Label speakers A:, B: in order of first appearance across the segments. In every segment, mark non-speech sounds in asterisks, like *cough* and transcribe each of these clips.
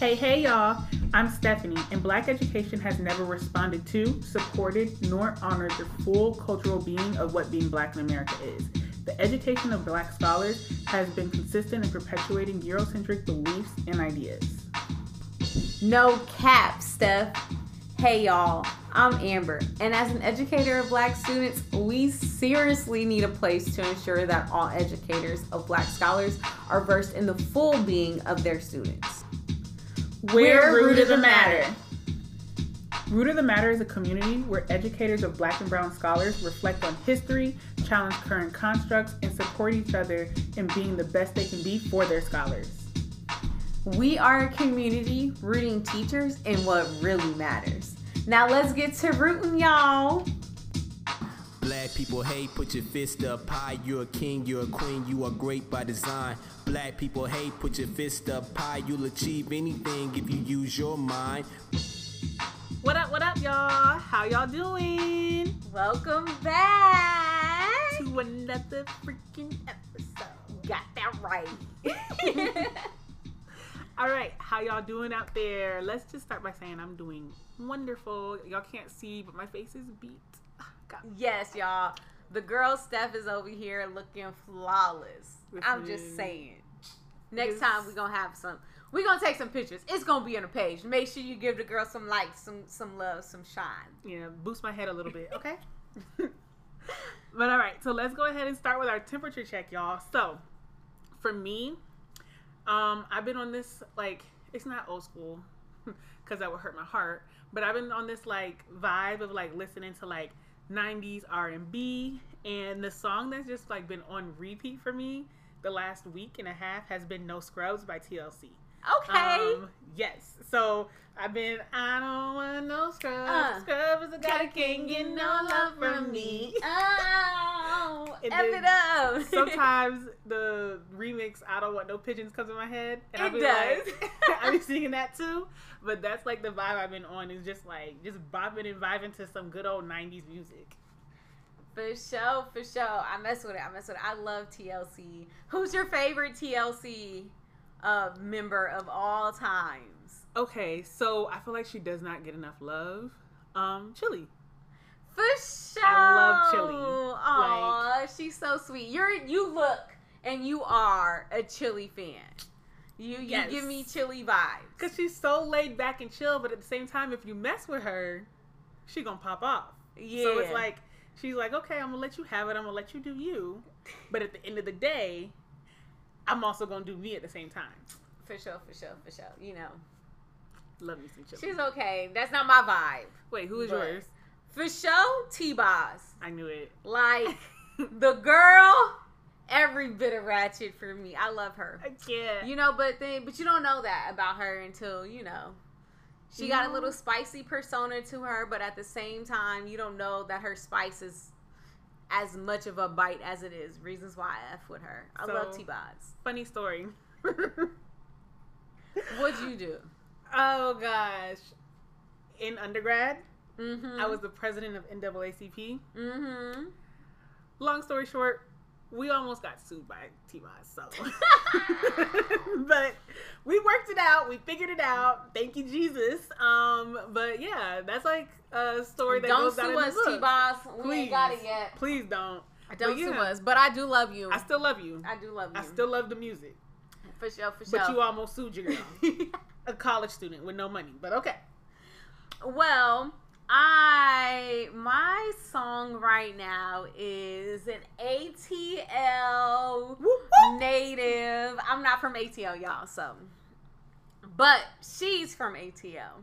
A: Hey, hey, y'all. I'm Stephanie, and Black education has never responded to, supported, nor honored the full cultural being of what being Black in America is. The education of Black scholars has been consistent in perpetuating Eurocentric beliefs and ideas.
B: No cap, Steph. Hey y'all, I'm Amber, and as an educator of black students, we seriously need a place to ensure that all educators of black scholars are versed in the full being of their students.
A: We're Root of the Matter. Root of the Matter is a community where educators of black and brown scholars reflect on history, challenge current constructs, and support each other in being the best they can be for their scholars.
B: We are a community rooting teachers in what really matters. Now let's get to rooting, y'all.
C: Black people hate, put your fist up high. You're a king, you're a queen, you are great by design. Black people hate, put your fist up high. You'll achieve anything if you use your mind.
A: What up, what up, y'all? How y'all doing?
B: Welcome back
A: to another freaking episode.
B: Got that right. *laughs*
A: All right, how y'all doing out there? Let's just start by saying I'm doing wonderful. Y'all can't see, but my face is beat.
B: God. Yes, y'all. The girl Steph is over here looking flawless. Listen, I'm just saying. Next time we're gonna have some. We're gonna take some pictures. It's gonna be on the page. Make sure you give the girl some likes, some some love, some shine.
A: Yeah, boost my head a little bit, okay? *laughs* but all right, so let's go ahead and start with our temperature check, y'all. So, for me, um, I've been on this like it's not old school *laughs* because that would hurt my heart, but I've been on this like vibe of like listening to like 90s R&B and the song that's just like been on repeat for me the last week and a half has been No Scrubs by TLC.
B: Okay.
A: Um, yes. So I've been, I don't want no scrubs. Uh, scrubs, a guy can't get no love from me. *laughs*
B: Oh, F it up. *laughs*
A: sometimes the remix, I don't want no pigeons, comes in my head.
B: And it does.
A: Like, *laughs* I'll be singing that too. But that's like the vibe I've been on is just like, just bopping and vibing to some good old 90s music.
B: For sure, for sure. I mess with it. I mess with it. I love TLC. Who's your favorite TLC uh, member of all times.
A: Okay, so I feel like she does not get enough love. Um, Chilli.
B: For sure. I love Chilli. Aw, like, she's so sweet. You're you look and you are a Chilli fan. You you yes. give me Chilli vibes.
A: Cause she's so laid back and chill, but at the same time, if you mess with her, she gonna pop off. Yeah. So it's like she's like, okay, I'm gonna let you have it. I'm gonna let you do you. But at the end of the day, I'm also gonna do me at the same time.
B: For sure, for sure, for sure. You know.
A: Love me some Chilli.
B: She's okay. That's not my vibe.
A: Wait, who is yours?
B: For sure, T Boz.
A: I knew it.
B: Like *laughs* the girl, every bit of ratchet for me. I love her.
A: I can't.
B: You know, but then but you don't know that about her until, you know. She got a little spicy persona to her, but at the same time, you don't know that her spice is as much of a bite as it is. Reasons why I F with her. I so, love T Boz.
A: Funny story. *laughs*
B: What'd you do? *laughs*
A: Oh gosh. In undergrad, mm-hmm. I was the president of NAACP. Mm-hmm. Long story short, we almost got sued by T so *laughs* *laughs* but we worked it out. We figured it out. Thank you, Jesus. Um, but yeah, that's like a story that
B: don't
A: goes
B: sue
A: us,
B: T Boz. We ain't got it yet.
A: Please don't.
B: Don't yeah. sue us, but I do love you.
A: I still love you.
B: I do love you.
A: I still love the music.
B: For sure, for sure.
A: But you almost sued your girl, *laughs* a college student with no money. But okay.
B: Well, I my song right now is an ATL native. I'm not from ATL, y'all, so but she's from ATL.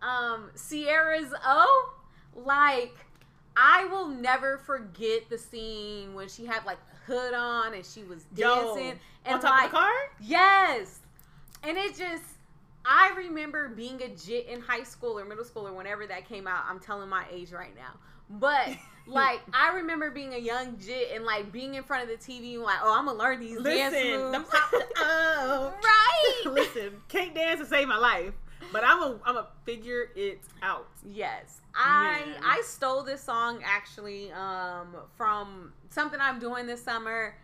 B: Um, Ciara's O, like I will never forget the scene when she had like hood on and she was dancing Yo, and
A: on top
B: like
A: of the car.
B: Yes, and it just I remember being a jit in high school or middle school or whenever that came out. I'm telling my age right now. But *laughs* like I remember being a young jit and like being in front of the TV and like, oh, I'm gonna learn these
A: Listen,
B: dance moves.
A: The pop, oh. *laughs*
B: right. *laughs*
A: Listen, can't dance to save my life, but I'm a I'm a figure it out.
B: Yes, I Man. I stole this song actually um, from something I'm doing this summer.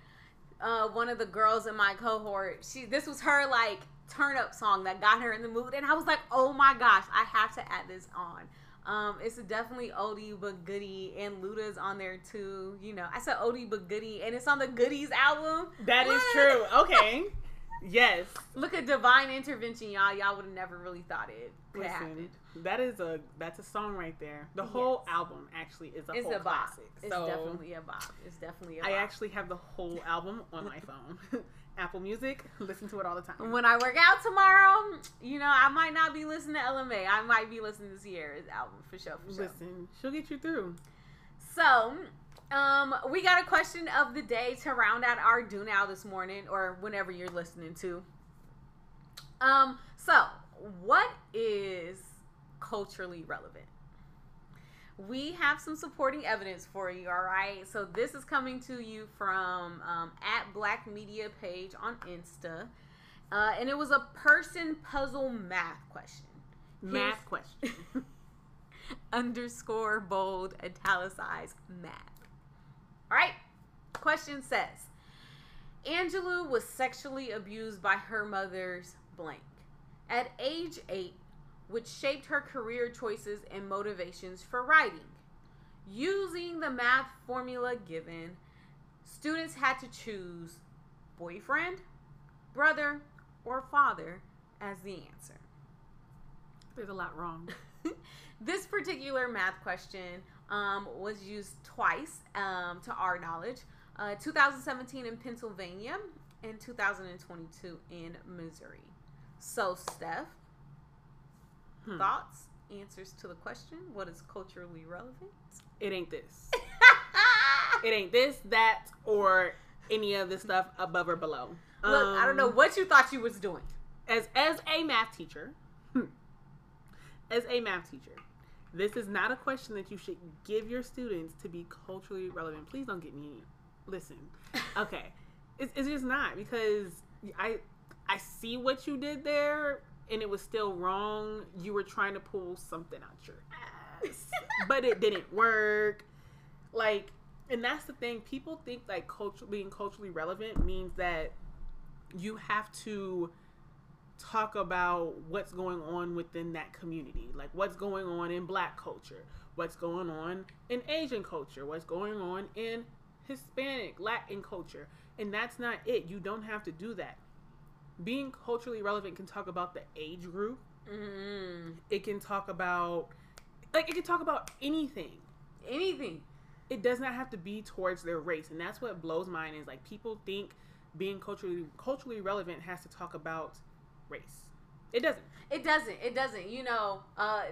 B: Uh, one of the girls in my cohort, she this was her like turn up song that got her in the mood, and I was like, oh my gosh, I have to add this on. Um, it's definitely oldie but goodie, and Luda's on there too. You know, I said oldie but goodie, and it's on the Goodies album.
A: That is true. *laughs* Okay. Yes.
B: Look at Divine Intervention, y'all. Y'all would have never really thought it could happen.
A: Listen, that is a that's a song right there. The whole album actually is a
B: It's
A: whole
B: a
A: classic.
B: It's
A: so
B: definitely a bop. It's definitely a
A: I
B: bop.
A: actually have the whole album on my phone. *laughs* Apple Music. *laughs* Listen to it all the time.
B: when I work out tomorrow, you know, I might not be listening to LMA. I might be listening to Ciara's album for sure, for sure.
A: Listen, she'll get you through.
B: So, um, we got a question of the day to round out our do now this morning, or whenever you're listening to. Um, so what is culturally relevant? We have some supporting evidence for you, all right? So this is coming to you from um, at Black Media page on Insta, uh, and it was a person puzzle math question.
A: Math question. *laughs*
B: underscore bold italicized math. All right. Question says Angelou was sexually abused by her mother's blank at age eight, which shaped her career choices and motivations for writing. Using the math formula given, students had to choose boyfriend, brother, or father as the answer.
A: There's a lot wrong. *laughs*
B: this particular math question um, was used twice um, to our knowledge uh, 2017 in Pennsylvania and 2022 in Missouri. So, Steph,
A: Hmm.
B: thoughts, answers to the question what is culturally relevant?
A: It ain't this. *laughs* It ain't this, that, or any of the stuff above or below.
B: Look, I don't know
A: Um,
B: what you thought you was doing.
A: as as a math teacher, hmm, as a math teacher, this is not a question that you should give your students to be culturally relevant. Please don't get me. Listen, *laughs* okay, it's, it's just not because I I see what you did there, and it was still wrong. You were trying to pull something out your ass, *laughs* but it didn't work. Like, and that's the thing. People think like culture being culturally relevant means that you have to talk about what's going on within that community like what's going on in black culture what's going on in asian culture what's going on in hispanic latin culture and that's not it you don't have to do that being culturally relevant can talk about the age group
B: Mm,
A: it can talk about like it can talk about anything
B: anything.
A: it does not have to be towards their race and that's what blows mine is like people think being culturally culturally relevant has to talk about race it doesn't
B: It doesn't. It doesn't. You know, uh,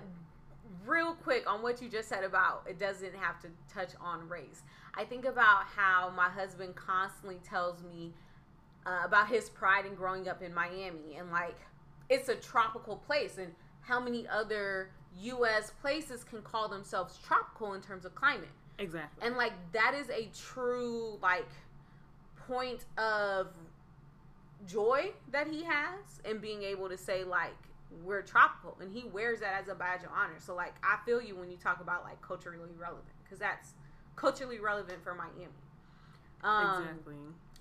B: real quick on what you just said about it doesn't have to touch on race. I think about how my husband constantly tells me uh, about his pride in growing up in Miami and like it's a tropical place and how many other U.S. places can call themselves tropical in terms of climate.
A: exactly
B: And like that is a true like point of joy that he has in being able to say like we're tropical and he wears that as a badge of honor. So like I feel you when you talk about like culturally relevant because that's culturally relevant for Miami. Um,
A: exactly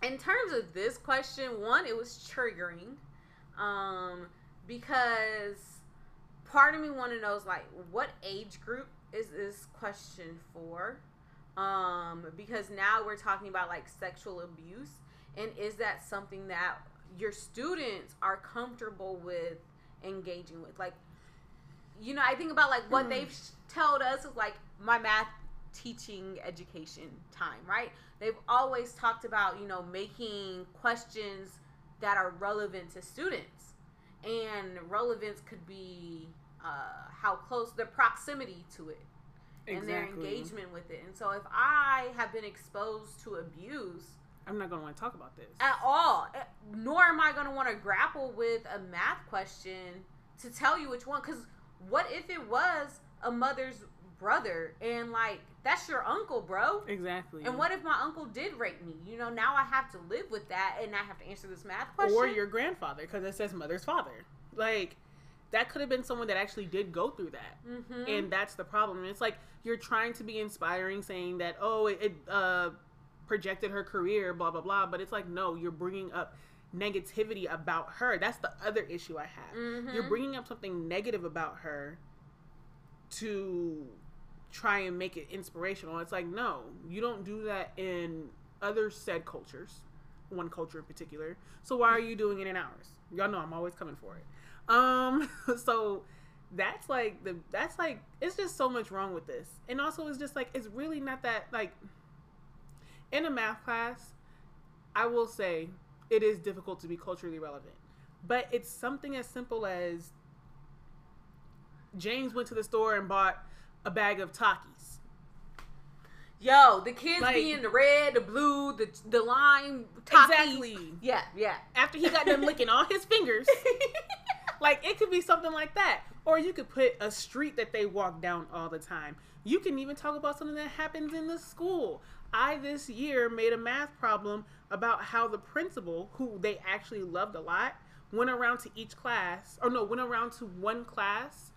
B: in terms of this question, one, it was triggering, um, because part of me want to know is like, what age group is this question for? Um, because now we're talking about like sexual abuse, and is that something that your students are comfortable with engaging with? Like, you know, I think about like what
A: Hmm.
B: they've told us is like my math teaching education time, right? They've always talked about, you know, making questions that are relevant to students. And relevance could be uh, how close the proximity to it and their engagement with it. And so if I have been exposed to abuse
A: i'm not going to want to talk about this
B: at all, eh, nor am I going to want to grapple with a math question to tell you which one. Because what if it was a mother's brother and like that's your uncle, bro?
A: exactly
B: And what if my uncle did rape me? You know, now I have to live with that and I have to answer this math question.
A: or your grandfather because it says mother's father like that could have been someone that actually did go through that
B: hmm
A: and that's the problem and it's like you're trying to be inspiring saying that oh it, it uh projected her career blah blah blah but it's like no you're bringing up negativity about her. That's the other issue I have.
B: Mhm.
A: You're bringing up something negative about her to try and make it inspirational. It's like, no, you don't do that in other said cultures, one culture in particular. So why are you doing it in ours? Y'all know I'm always coming for it. Um, *laughs* so that's like the that's like it's just so much wrong with this. And also it's just like it's really not that like in a math class, I will say it is difficult to be culturally relevant. But it's something as simple as James went to the store and bought a bag of Takis.
B: Yo, the kids
A: Like-
B: being the red, the blue, the the lime. Takis.
A: Exactly.
B: Yeah, yeah.
A: After he got done *laughs* licking all his fingers, like it could be something like that. Or you could put a street that they walk down all the time. You can even talk about something that happens in the school. I this year made a math problem about how the principal, who they actually loved a lot, went around to each class, or no, went around to one class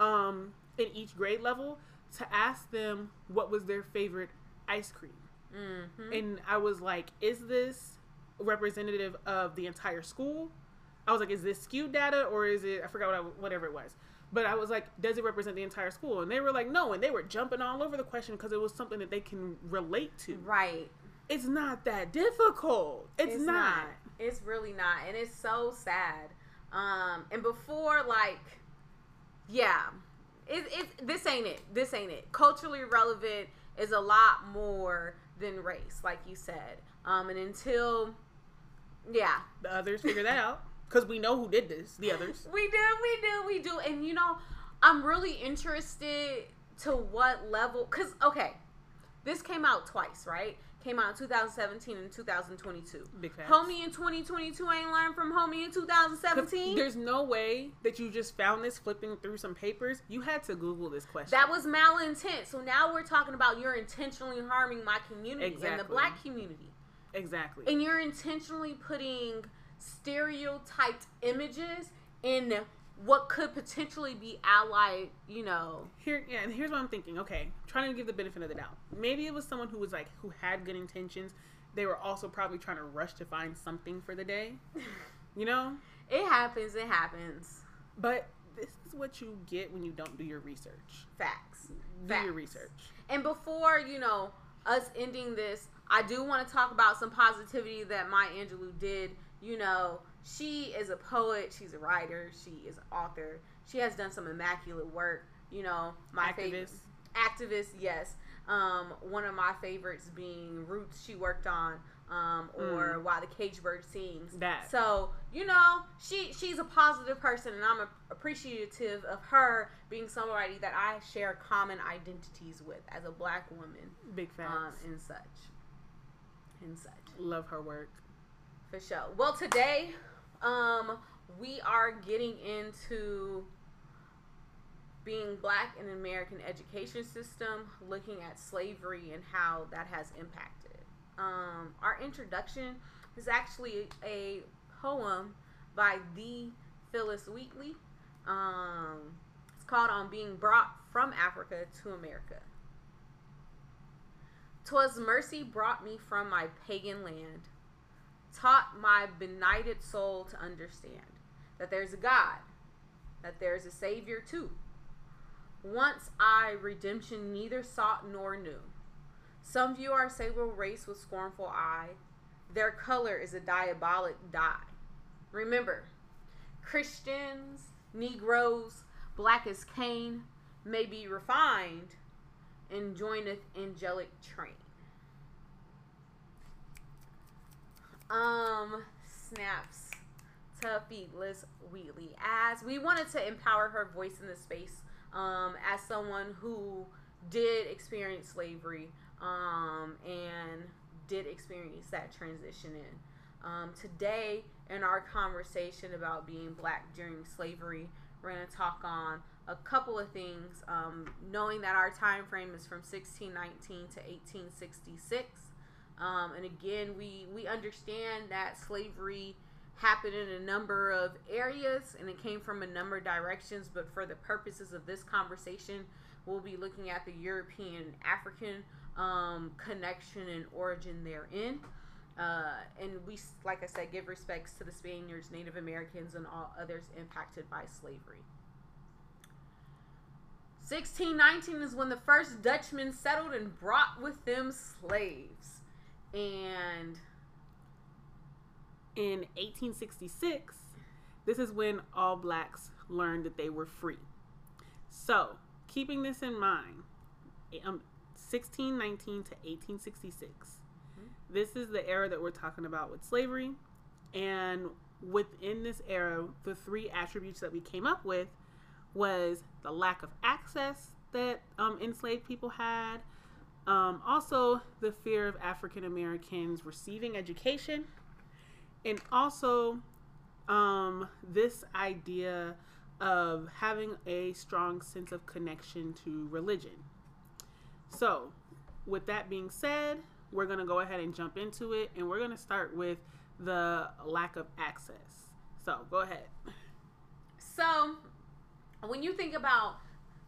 A: um, in each grade level to ask them what was their favorite ice cream.
B: Mm-hmm.
A: And I was like, is this representative of the entire school? I was like, is this skewed data or is it, I forgot what I, whatever it was. But I was like, does it represent the entire school? And they were like, no. And they were jumping all over the question because it was something that they can relate to.
B: Right.
A: It's not that difficult. It's, not.
B: It's really not, and it's so sad. Um, and before, like, yeah, it, it this ain't it. This ain't it. Culturally relevant is a lot more than race, like you said. Um, and until, yeah,
A: The others figure that out because we know who did this. The others. *laughs*
B: we do, we do, we do. And you know, I'm really interested to what level, because okay, this came out twice, right? Came out in 2017 and 2022.
A: Big facts.
B: Homie in 2022 ain't learned from Homie in 2017.
A: There's no way that you just found this flipping through some papers. You had to Google this question.
B: That was malintent. So now we're talking about you're intentionally harming my community and the black community.
A: exactly.
B: And you're intentionally putting stereotyped images in what could potentially be allied, you know.
A: Here, yeah, and here's what I'm thinking. Okay, trying to give the benefit of the doubt. Maybe it was someone who was like who had good intentions. They were also probably trying to rush to find something for the day, *laughs* you know.
B: It happens, it happens.
A: But this is what you get when you don't do your research.
B: Facts.
A: Do
B: Facts.
A: your research.
B: And before, you know, us ending this, I do want to talk about some positivity that Maya Angelou did. You know, she is a poet, she's a writer, she is an author. She has done some immaculate work. You know, my favorite
A: Activist.
B: yes. Um, one of my favorites being Roots she worked on, um, or Why the Cage Bird Sings.
A: Mm. That.
B: So, you know, she she's a positive person and I'm a, appreciative of her being somebody that I share common identities with as a black woman
A: Big facts.
B: um, and such. And such.
A: Love her work.
B: For sure. Well, today, um, we are getting into being black in the American education system, looking at slavery and how that has impacted. Um, our introduction is actually a poem by the Phillis Wheatley. Um, it's called "On Being Brought from Africa to America." Twas mercy brought me from my pagan land taught my benighted soul to understand that there's a God, that there's a Savior too. Once I redemption neither sought nor knew. Some view our sable race with scornful eye. Their color is a diabolic dye. Remember, Christians, Negroes, black as Cain, may be refined and joineth angelic train. Um, snaps to Liz Wheatley as we wanted to empower her voice in this space. Um, as someone who did experience slavery, um, and did experience that transition in. Um, today, in our conversation about being black during slavery, we're going to talk on a couple of things. Um, knowing that our time frame is from 1619 to 1866. Um, and again, we, we understand that slavery happened in a number of areas and it came from a number of directions, but for the purposes of this conversation, we'll be looking at the European African um, connection and origin therein. Uh, and we, like I said, give respects to the Spaniards, Native Americans, and all others impacted by slavery. 1619 is when the first Dutchmen settled and brought with them slaves. And
A: in 1866, this is when all blacks learned that they were free. So, keeping this in mind, um, 1619 to 1866, mm-hmm. this is the era that we're talking about with slavery. And within this era, the three attributes that we came up with was the lack of access that um, enslaved people had, um, also the fear of African Americans receiving education, and also um, this idea of having a strong sense of connection to religion. So, with that being said, we're going to go ahead and jump into it, and we're going to start with the lack of access. So, go ahead.
B: So, when you think about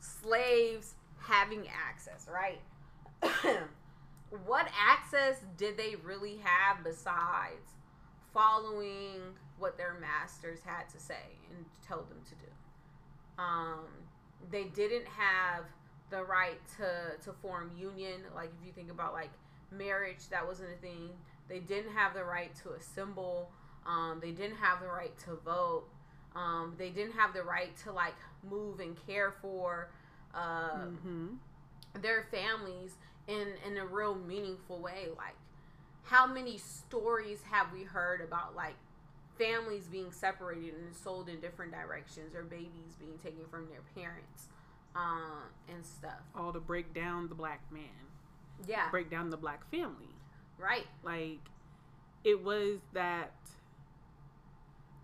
B: slaves having access, right? *coughs* what access did they really have besides following what their masters had to say and told them to do? Um, they didn't have the right to to form union. Like if you think about like marriage, that wasn't a thing. They didn't have the right to assemble. Um, they didn't have the right to vote. Um, they didn't have the right to like move and care for uh, mm-hmm. their families in in a real meaningful way. Like, how many stories have we heard about like families being separated and sold in different directions, or babies being taken from their parents, uh, and stuff?
A: All to break down the black man.
B: Yeah,
A: break down the black family.
B: Right.
A: Like, it was that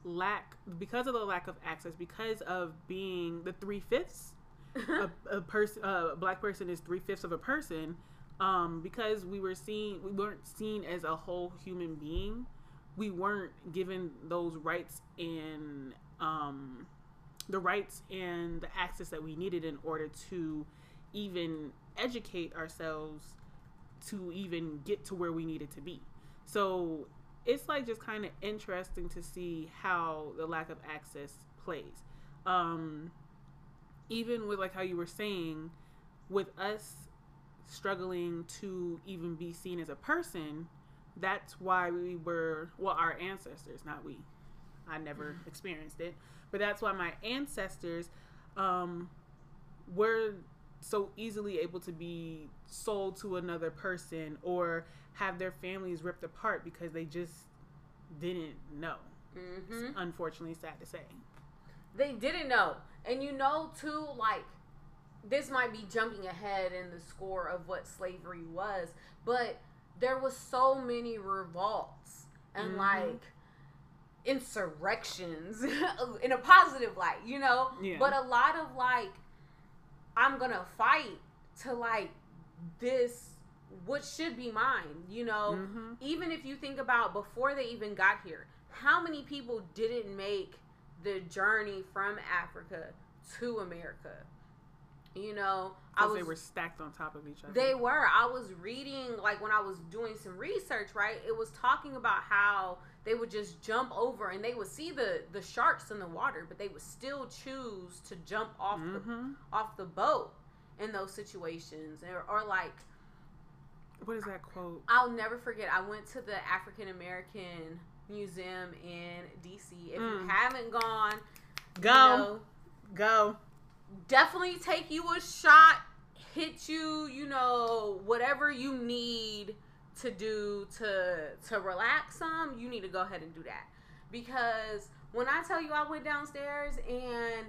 A: lack because of the lack of access because of being the three fifths *laughs* a, a person a black person is three fifths of a person um, because we were seen we weren't seen as a whole human being we weren't given those rights and um, the rights and the access that we needed in order to even educate ourselves to even get to where we needed to be so it's like just kind of interesting to see how the lack of access plays. Um, even with like how you were saying, with us struggling to even be seen as a person, that's why we were well, our ancestors, not we. I never experienced it, but that's why my ancestors um, were so easily able to be sold to another person or have their families ripped apart because they just didn't know. Mm-hmm. unfortunately sad to say.
B: They didn't know. And you know, too, like, this might be jumping ahead in the score of what slavery was, but there was so many revolts and, mm-hmm. like, insurrections *laughs* in a positive light, you know? Yeah. But a lot of, like, I'm gonna fight to, like, this what should be mine you know mm-hmm. even if you think about before they even got here how many people didn't make the journey from africa to america you know
A: I was, they were stacked on top of each other
B: they were i was reading like when i was doing some research right it was talking about how they would just jump over and they would see the the sharks in the water but they would still choose to jump off mm-hmm. the off the boat in those situations or, or like
A: what is that quote?
B: I'll never forget. I went to the African American Museum in DC. If mm. you haven't gone,
A: go, you know, go.
B: Definitely take you a shot. Hit you, you know, whatever you need to do to to relax some. You need to go ahead and do that because when I tell you I went downstairs and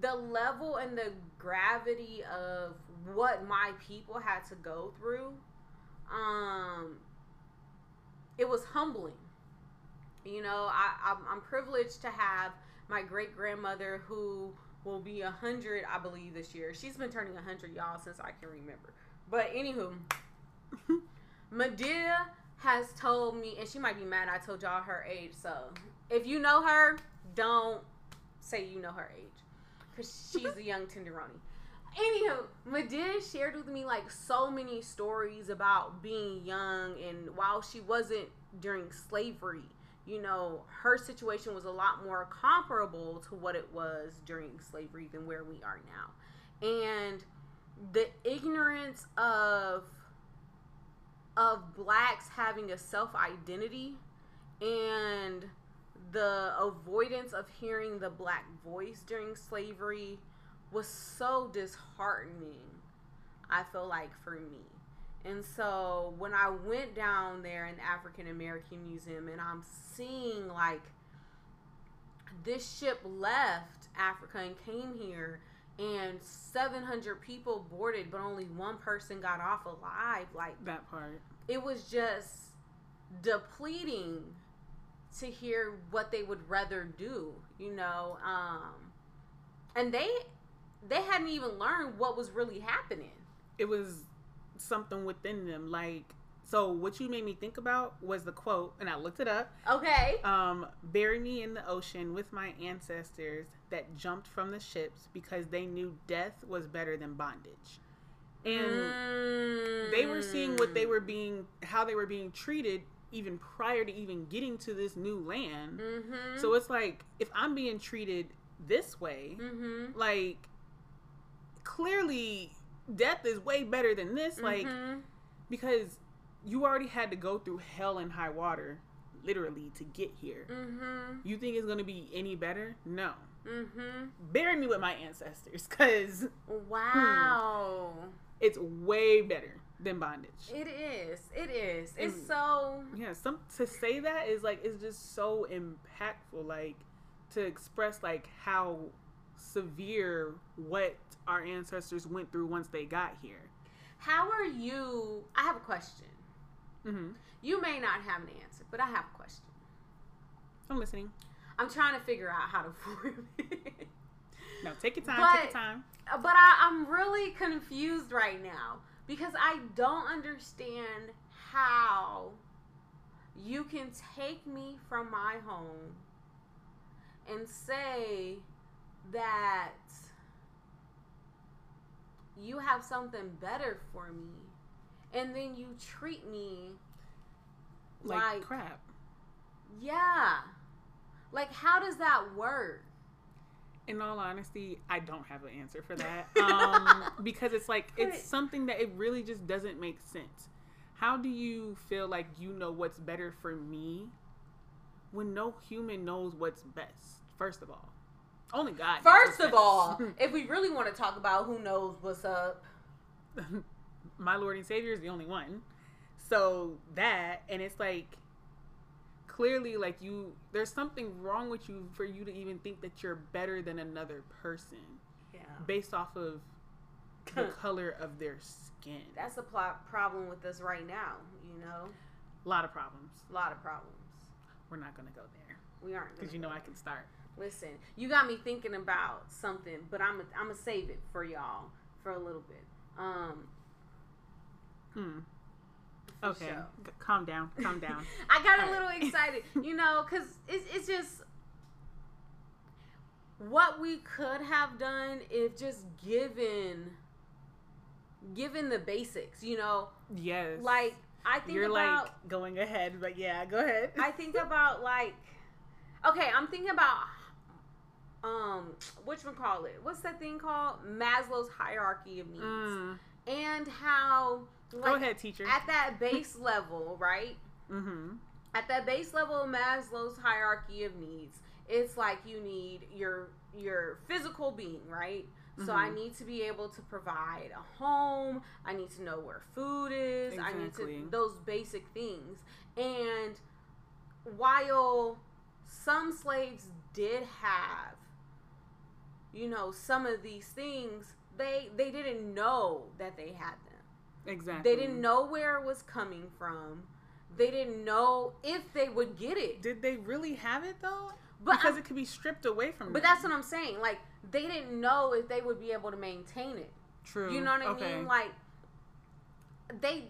B: the level and the gravity of what my people had to go through um, it was humbling. You know, I, I'm, I'm privileged to have my great grandmother who will be a hundred, I believe, this year. She's been turning a hundred, y'all, since I can remember. But anywho, *laughs* Medea has told me, and she might be mad I told y'all her age. So if you know her, don't say you know her age, because she's a young tenderoni. Anywho, Medea shared with me like so many stories about being young and while she wasn't during slavery. You know, her situation was a lot more comparable to what it was during slavery than where we are now. And the ignorance of of blacks having a self identity and the avoidance of hearing the black voice during slavery was so disheartening, I feel like for me. And so when I went down there in the African American Museum and I'm seeing like this ship left Africa and came here and 700 people boarded but only one person got off alive like
A: that part.
B: it was just depleting to hear what they would rather do you know um and they they hadn't even learned what was really happening.
A: It was something within them like so what you made me think about was the quote and i looked it up
B: okay
A: um bury me in the ocean with my ancestors that jumped from the ships because they knew death was better than bondage and
B: Mm.
A: they were seeing what they were being how they were being treated even prior to even getting to this new land
B: mm-hmm.
A: so it's like if i'm being treated this way
B: mm-hmm.
A: like clearly death is way better than this like
B: Mhm.
A: because you already had to go through hell and high water literally to get here
B: Mhm.
A: you think it's going to be any better no
B: Mhm.
A: bury me with my ancestors *laughs* because
B: Wow.
A: it's way better than bondage
B: It is. It is. It's
A: And-
B: so.
A: yeah some to say that is like it's just so impactful like to express like how severe what our ancestors went through once they got here
B: How are you? I have a question.
A: mm-hmm.
B: You may not have an answer, but I have a question.
A: i'm listening
B: I'm trying to figure out how to *laughs* form it.
A: no take your time
B: But-
A: take your time
B: but I, I'm really confused right now because I don't understand how you can take me from my home and say that you have something better for me and then you treat me
A: like,
B: like
A: crap
B: yeah like how does that work
A: in all honesty, I don't have an answer for that. *laughs* Um, because it's like it's something that it really just doesn't make sense. How do you feel like you know what's better for me when no human knows what's best? First of all, only God.
B: first of all *laughs* if we really want to talk about who knows what's up *laughs*
A: my Lord and Savior is the only one. So that, and it's like clearly, like you, there's something wrong with you for you to even think that you're better than another person
B: yeah
A: based off of *laughs* the color of their skin.
B: That's a pl- problem with us right now, you know?
A: A lot of problems.
B: A lot of problems.
A: We're not gonna go there
B: We aren't
A: because you know I can start.
B: Listen, you got me thinking about something, but I'm I'm gonna save it for y'all for a little bit. Um,
A: Hmm. Okay.
B: sure.
A: C- calm down. Calm *laughs* down.
B: I got a little
A: right. *laughs*
B: excited, you know, because it's it's just what we could have done if just given given the basics, you know,
A: yes.
B: like I think
A: you're
B: about
A: like going ahead, but yeah, go ahead.
B: I think about like okay, I'm thinking about um which one call it? What's that thing called? Maslow's hierarchy of needs.
A: Mm.
B: And how like
A: Go ahead, teacher.
B: at that base *laughs* level, right?
A: mm-hmm.
B: At that base level of Maslow's hierarchy of needs, it's like you need your your physical being, right? So I
A: Mhm.
B: need to be able to provide a home. I need to know where food is. I need to those basic things. And while some slaves did have you know some of these things, they they didn't know that they had them.
A: Exactly.
B: They didn't know where it was coming from. They didn't know if they would get it.
A: Did they really have it though?
B: But
A: because
B: I'm-
A: it could be stripped away from them.
B: But that's what I'm saying. Like they didn't know if they would be able to maintain it.
A: true.
B: You know what I
A: okay.
B: mean? Like they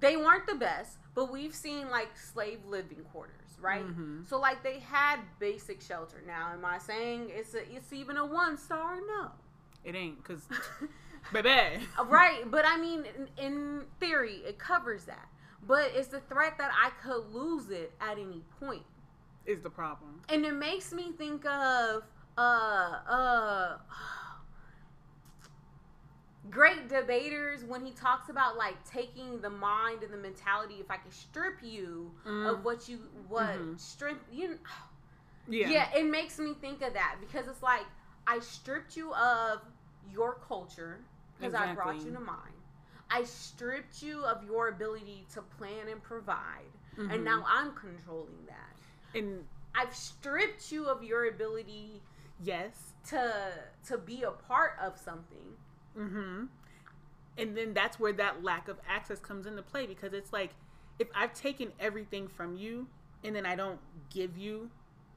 B: they weren't the best, but we've seen like slave living quarters, right?
A: Mhm.
B: So like they had basic shelter. Now, am I saying it's a, it's even a one star? No.
A: It ain't because, *laughs* baby.
B: right, but I mean, in, in theory, it covers that. but it's the threat that I could lose it at any point.
A: Is the problem.
B: And it makes me think of uh uh great debaters when he talks about like taking the mind and the mentality if I can strip you
A: Mm.
B: of what you what
A: Mhm.
B: strip you *sighs*
A: Yeah.
B: yeah. it makes me think of that because it's like I stripped you of your culture because I brought you to mine. I stripped you of your ability to plan and provide,
A: Mhm.
B: and now I'm controlling that.
A: And
B: I've stripped you of your ability
A: yes.
B: to to be a part of something.
A: Mm-hmm. And then that's where that lack of access comes into play because it's like if I've taken everything from you and then I don't give you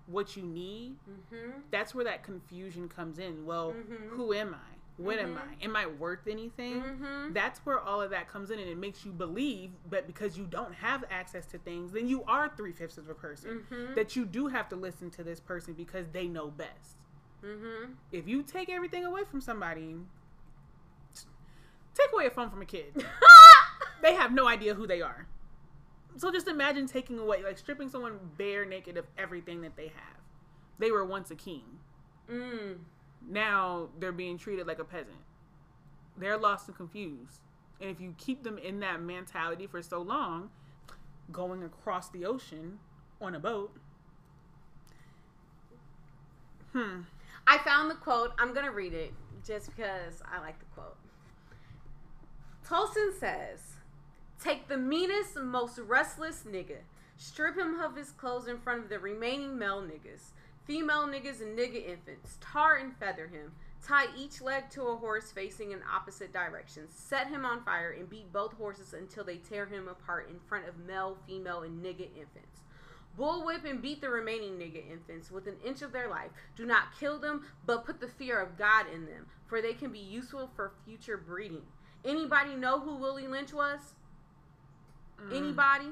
A: what you need,
B: Mm-hmm.
A: that's where that confusion comes in. Well,
B: Mhm.
A: who am I? What am
B: Mhm.
A: I? Am I worth anything?
B: Mm-hmm.
A: That's where all of that comes in, and it makes you believe, but because you don't have access to things, then you are three fifths of a person.
B: Mhm.
A: That you do have to listen to this person because they know best.
B: Mm-hmm.
A: If you take everything away from somebody, take away a phone from a kid. *laughs* they have no idea who they are. So just imagine taking away, like stripping someone bare naked of everything that they have. They were once a king.
B: mm.
A: Now they're being treated like a peasant. They're lost and confused. And if you keep them in that mentality for so long, going across the ocean on a boat, hmm,
B: I found the quote. I'm gonna read it just because I like the quote. Tolson says, "Take the meanest, most restless nigga, strip him of his clothes in front of the remaining male niggas, female niggas and nigga infants, tar and feather him." Tie each leg to a horse facing in opposite directions. Set him on fire and beat both horses until they tear him apart in front of male, female, and nigga infants. Bullwhip and beat the remaining nigga infants with an inch of their life. Do not kill them, but put the fear of God in them, for they can be useful for future breeding. Anybody know who Willie Lynch was? Mm. Anybody?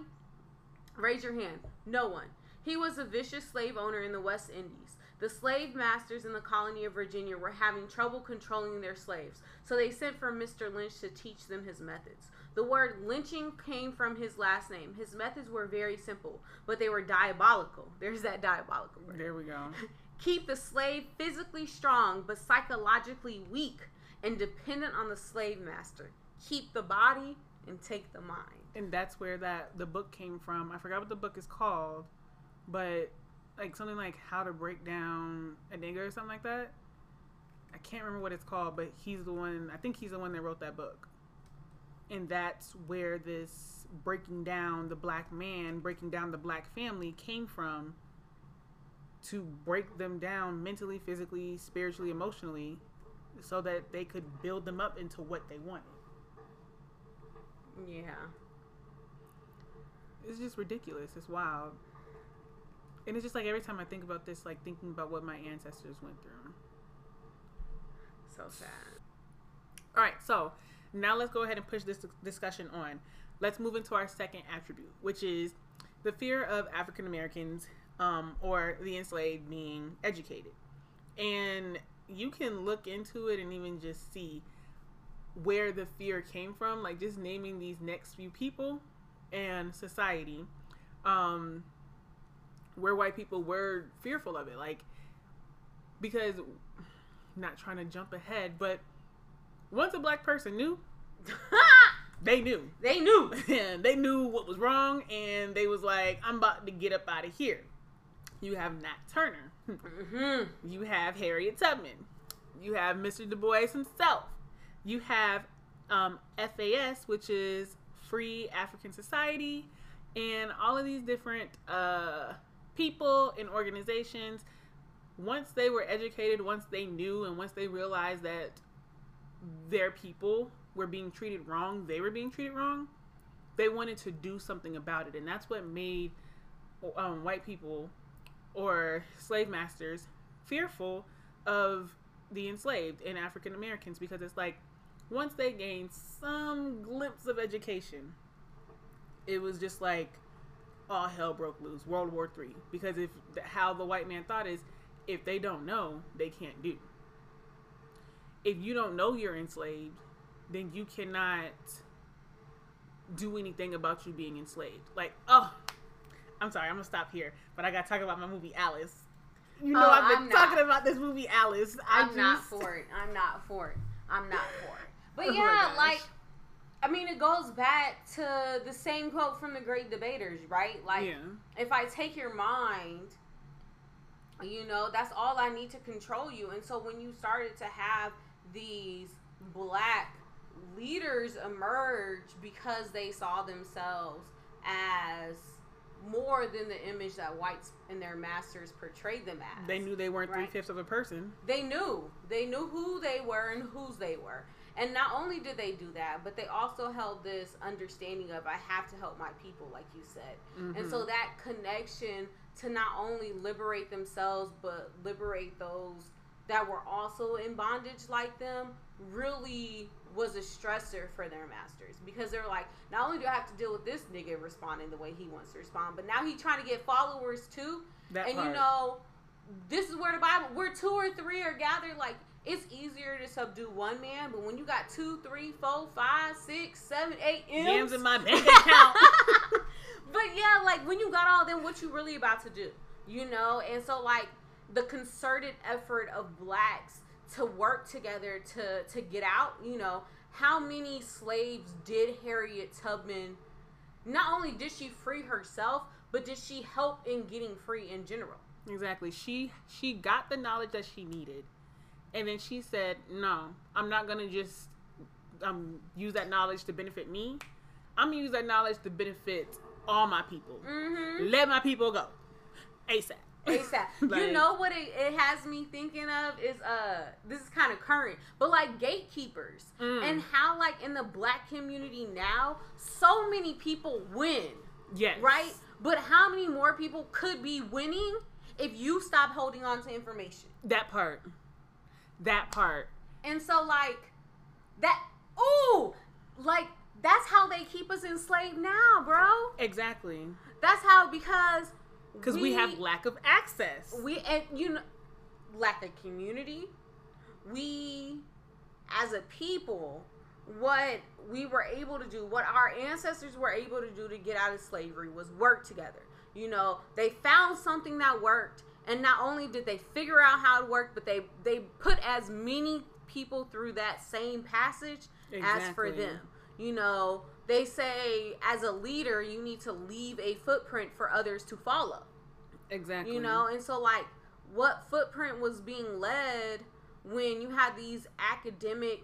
B: Raise your hand. No one. He was a vicious slave owner in the West Indies. The slave masters in the colony of Virginia were having trouble controlling their slaves, so they sent for Mr. Lynch to teach them his methods. The word lynching came from his last name. His methods were very simple, but they were diabolical. *laughs* There's that diabolical word.
A: there we go. *laughs*
B: Keep the slave physically strong but psychologically weak and dependent on the slave master. Keep the body and take the mind.
A: and that's where that the book came from. I forgot what the book is called, but like something like how to break down a nigga or something like that. I can't remember what it's called, but he's the one. I think he's the one that wrote that book, and that's where this breaking down the black man, breaking down the black family came from. To break them down mentally, physically, spiritually, emotionally, so that they could build them up into what they wanted.
B: Yeah.
A: it's just ridiculous. It's wild. And it's just like every time I think about this, like thinking about what my ancestors went through.
B: So sad.
A: All right, so now let's go ahead and push this discussion on. Let's move into our second attribute, which is the fear of African Americans um, or the enslaved being educated. And you can look into it and even just see where the fear came from, like just naming these next few people and society, um, where white people were fearful of it. Like, because, not trying to jump ahead, but once a black person knew, *laughs* they knew.
B: they knew.
A: And *laughs* they knew what was wrong, and they was like, I'm about to get up out of here. You have Nat Turner.
B: Hmm
A: You have Harriet Tubman. You have Mr. Du Bois himself. You have um, FAS, which is Free African Society, and all of these different uh, people and organizations. Once they were educated, once they knew, and once they realized that their people were being treated wrong, they were being treated wrong, they wanted to do something about it. And that's what made um, white people or slave masters fearful of the enslaved and African Americans because it's like once they gained some glimpse of education, it was just like all hell broke loose, World War Three. Because if how the white man thought is, if they don't know, they can't do. If you don't know you're enslaved, then you cannot do anything about you being enslaved. Like, oh, I'm sorry, I'm gonna stop here, but I gotta talk about my movie Alice. You know,
B: Oh,
A: I've been
B: I'm
A: talking
B: not.
A: about this movie Alice. I
B: I'm not for it. I'm not for it. I'm not for it. But
A: Oh
B: yeah,
A: gosh.
B: like I mean, it goes back to the same quote from the great debaters, right? Like,
A: yeah,
B: if I take your mind, you know, that's all I need to control you. And so when you started to have these black leaders emerge because they saw themselves as more than the image that whites and their masters portrayed them as.
A: they knew they weren't
B: Right.
A: three fifths of a person.
B: They knew. They knew who they were and whose they were. And not only did they do that, but they also held this understanding of I have to help my people, like you said. And
A: Mm-hmm.
B: so that connection to not only liberate themselves, but liberate those that were also in bondage like them really was a stressor for their masters because they're like, not only do I have to deal with this nigga responding the way he wants to respond, but now he's trying to get followers too
A: That
B: and
A: part.
B: you know, this is where the Bible, where two or three are gathered, like it's easier to subdue one man, but when you got two, three, four, five, six, seven, eight M's,
A: Yams in my *laughs* bank account.
B: but yeah, like when you got all them, what you really about to do, you know? And so like the concerted effort of blacks to work together to to get out, you know, how many slaves did Harriet Tubman? Not only did she free herself, but did she help in getting free in general?
A: Exactly. She she got the knowledge that she needed, and then she said, "No, I'm not gonna just um use that knowledge to benefit me. I'm gonna use that knowledge to benefit all my people.
B: Mm-hmm.
A: Let my people go, ASAP."
B: ASAP. *laughs*
A: Like-
B: you know what it, it has me thinking of is uh this is kind of current, but like gatekeepers
A: Mm.
B: and how like in the black community now, so many people win,
A: Yes.
B: right? But how many more people could be winning if you stop holding on to information?
A: That part. That part.
B: And so like that ooh, like that's how they keep us enslaved now, bro.
A: Exactly.
B: That's how because
A: Because we, have lack of access.
B: we and you know lack of community. We as a people what we were able to do what our ancestors were able to do to get out of slavery was work together. You know they found something that worked and not only did they figure out how it worked but they they put as many people through that same passage as for them. You know they say as a leader you need to leave a footprint for others to follow
A: exactly.
B: you know and so like what footprint was being led when you had these academic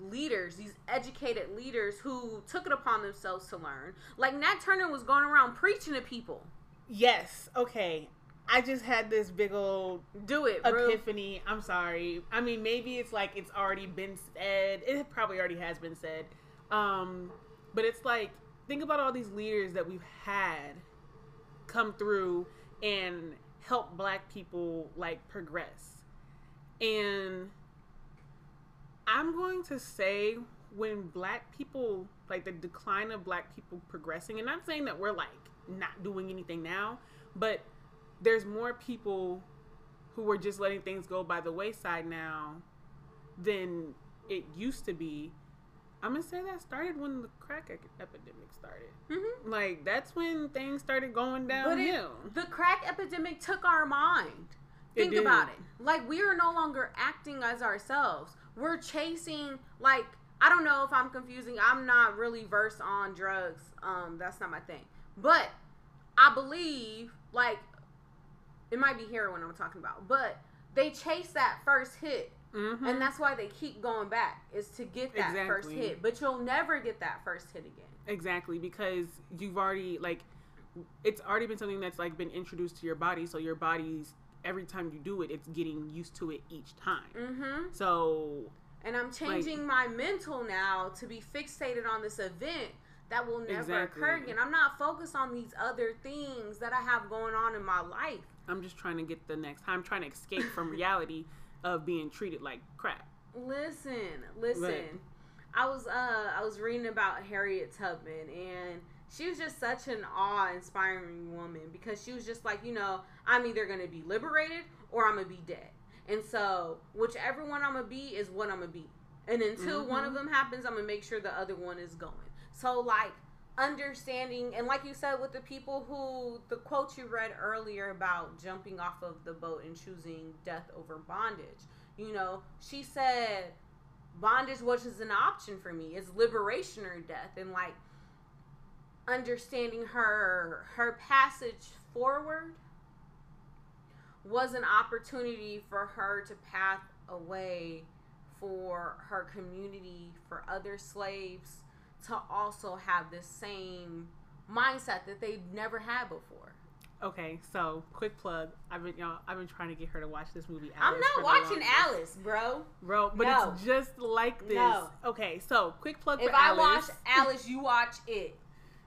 B: leaders these educated leaders who took it upon themselves to learn like nat turner was going around preaching to people
A: Yes. Okay. I just had this big old
B: do it bro.
A: epiphany. I'm sorry. I mean, maybe it's like it's already been said. It probably already has been said. Um, but it's like think about all these leaders that we've had come through and help black people like progress. And I'm going to say when black people like the decline of black people progressing and not saying that we're like not doing anything now, but there's more people who are just letting things go by the wayside now than it used to be. I'm gonna say that started when the crack epidemic started.
B: Mhm.
A: Like that's when things started going
B: but it, the crack epidemic took our mind
A: It
B: think
A: did.
B: about it like we are no longer acting as ourselves we're chasing like i don't know if i'm confusing i'm not really versed on drugs um that's not my thing but i believe like it might be heroin i'm talking about but they chase that first hit
A: Mhm.
B: and that's why they keep going back is to get that first hit but you'll never get that first hit again
A: Exactly, because you've already like it's already been something that's like been introduced to your body, so your body's every time you do it, it's getting used to it each time.
B: mm-hmm
A: So
B: And I'm changing my mental now to be fixated on this event that will never
A: Exactly.
B: occur again. I'm not focused on these other things that I have going on in my life.
A: I'm just trying to get the next I'm trying to escape from reality *laughs* of being treated like crap.
B: Listen, listen. I was uh I was reading about Harriet Tubman and she was just such an awe-inspiring woman because she was just like, you know, I'm either going to be liberated or I'm going to be dead. And so, whichever one I'm going to be is what I'm going to be. And until one of them happens, I'm going to make sure the other one is going. So like understanding and like you said with the people who the quote you read earlier about jumping off of the boat and choosing death over bondage. You know she said bondage wasn't an option for me. It's liberation or death. And like understanding her her passage forward was an opportunity for her to path away for her community for other slaves to also have the same mindset that they've never had before.
A: Okay, so quick plug. I've been y'all. I've been trying to get her to watch this movie.
B: I'm not watching. Alice, bro.
A: bro. But
B: No.
A: it's just like this.
B: No.
A: Okay, so quick plug
B: If I
A: Alice.
B: watch Alice, you watch it.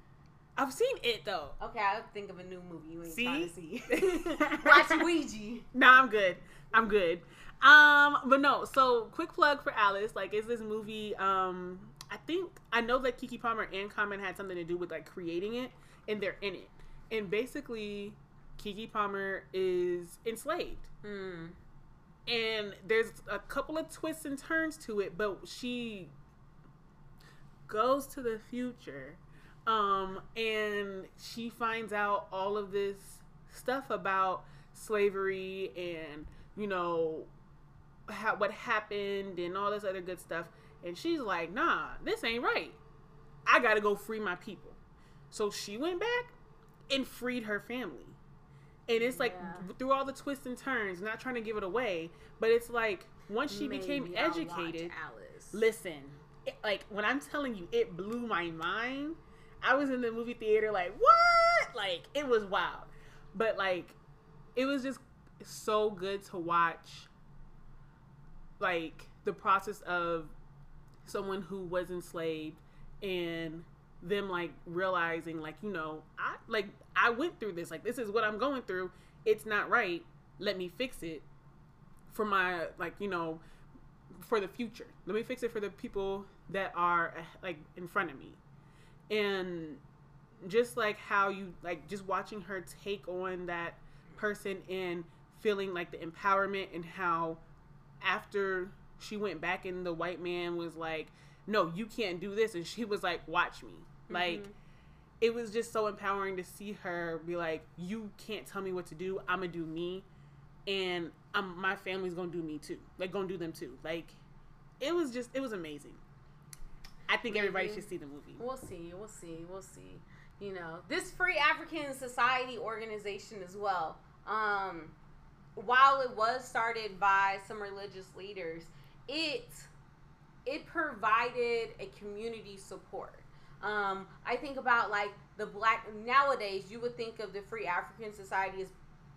B: *laughs*
A: I've seen it though.
B: Okay, I'll think of a new movie you ain't
A: See?
B: trying to see. *laughs* watch Ouija.
A: nah, I'm good. I'm good. Um, but no. So quick plug for Alice. Like, is this movie? Um, I think I know that Keke Palmer and Common had something to do with like creating it, and they're in it. And basically, Keke Palmer is enslaved.
B: Hmm.
A: and there's a couple of twists and turns to it but she goes to the future um and she finds out all of this stuff about slavery and you know how, what happened and all this other good stuff and she's like nah this ain't right. I gotta go free my people. So she went back and freed her family. And it's like
B: Yeah.
A: through all the twists and turns not trying to give it away but it's like once she became
B: Maybe watch
A: educated
B: Alice.
A: listen it, like when i'm telling you it blew my mind. I was in the movie theater like what? Like it was wild. But like it was just so good to watch like the process of someone who was enslaved and them like realizing like you know i like i went through this. Like this is what i'm going through. It's not right. Let me fix it for my like you know for the future. Let me fix it for the people that are like in front of me. And just like how you like just watching her take on that person and feeling like the empowerment and how after she went back and the white man was like no you can't do this and she was like watch me like it was just so empowering to see her be like you can't tell me what to do i'm gonna do me and um, my family's gonna do me too like gonna do them too like it was just it was amazing i think everybody should see the movie
B: We'll see. We'll see. We'll see. You know, this Free African Society organization as well. Um, while it was started by some religious leaders, it it provided a community support. Um, I think about like the black nowadays. You would think of the Free African Society as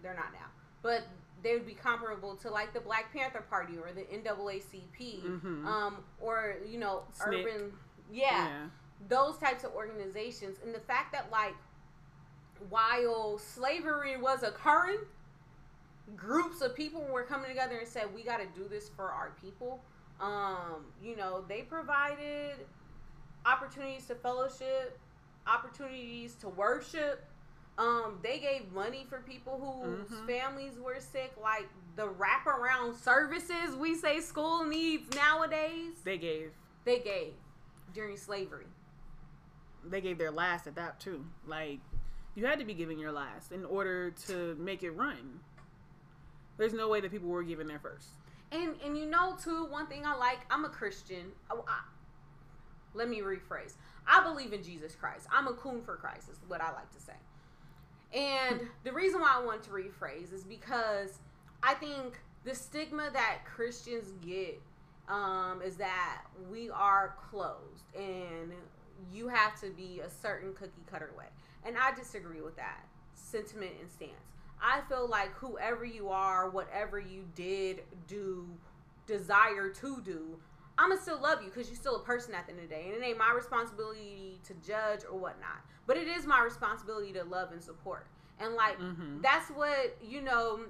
B: they're not now, but they would be comparable to like the Black Panther Party or the NAACP,
A: Mhm.
B: um, or you know,
A: SNCC.
B: urban, yeah, those types of organizations and the fact that like while slavery was occurring groups of people were coming together and said we got to do this for our people. Um you know they provided opportunities to fellowship opportunities to worship. Um they gave money for people whose
A: Mhm.
B: families were sick. Like the wraparound services we say school needs nowadays
A: they gave.
B: they gave during slavery.
A: They gave their last at that too. Like you had to be giving your last in order to make it run there's no way that people were given their first
B: And and you know too, one thing I like, I'm a Christian. Oh, I- let me rephrase. I believe in Jesus Christ. I'm a coon for Christ is what I like to say. And the reason why I want to rephrase is because I think the stigma that Christians get um, is that we are closed and you have to be a certain cookie cutter way. And I disagree with that sentiment and stance. I feel like whoever you are, whatever you did, do, desire to do, I'ma still love you because you're still a person at the end of the day. And it ain't my responsibility to judge or whatnot. But it is my responsibility to love and support. And like
A: Mhm.
B: that's what, you know,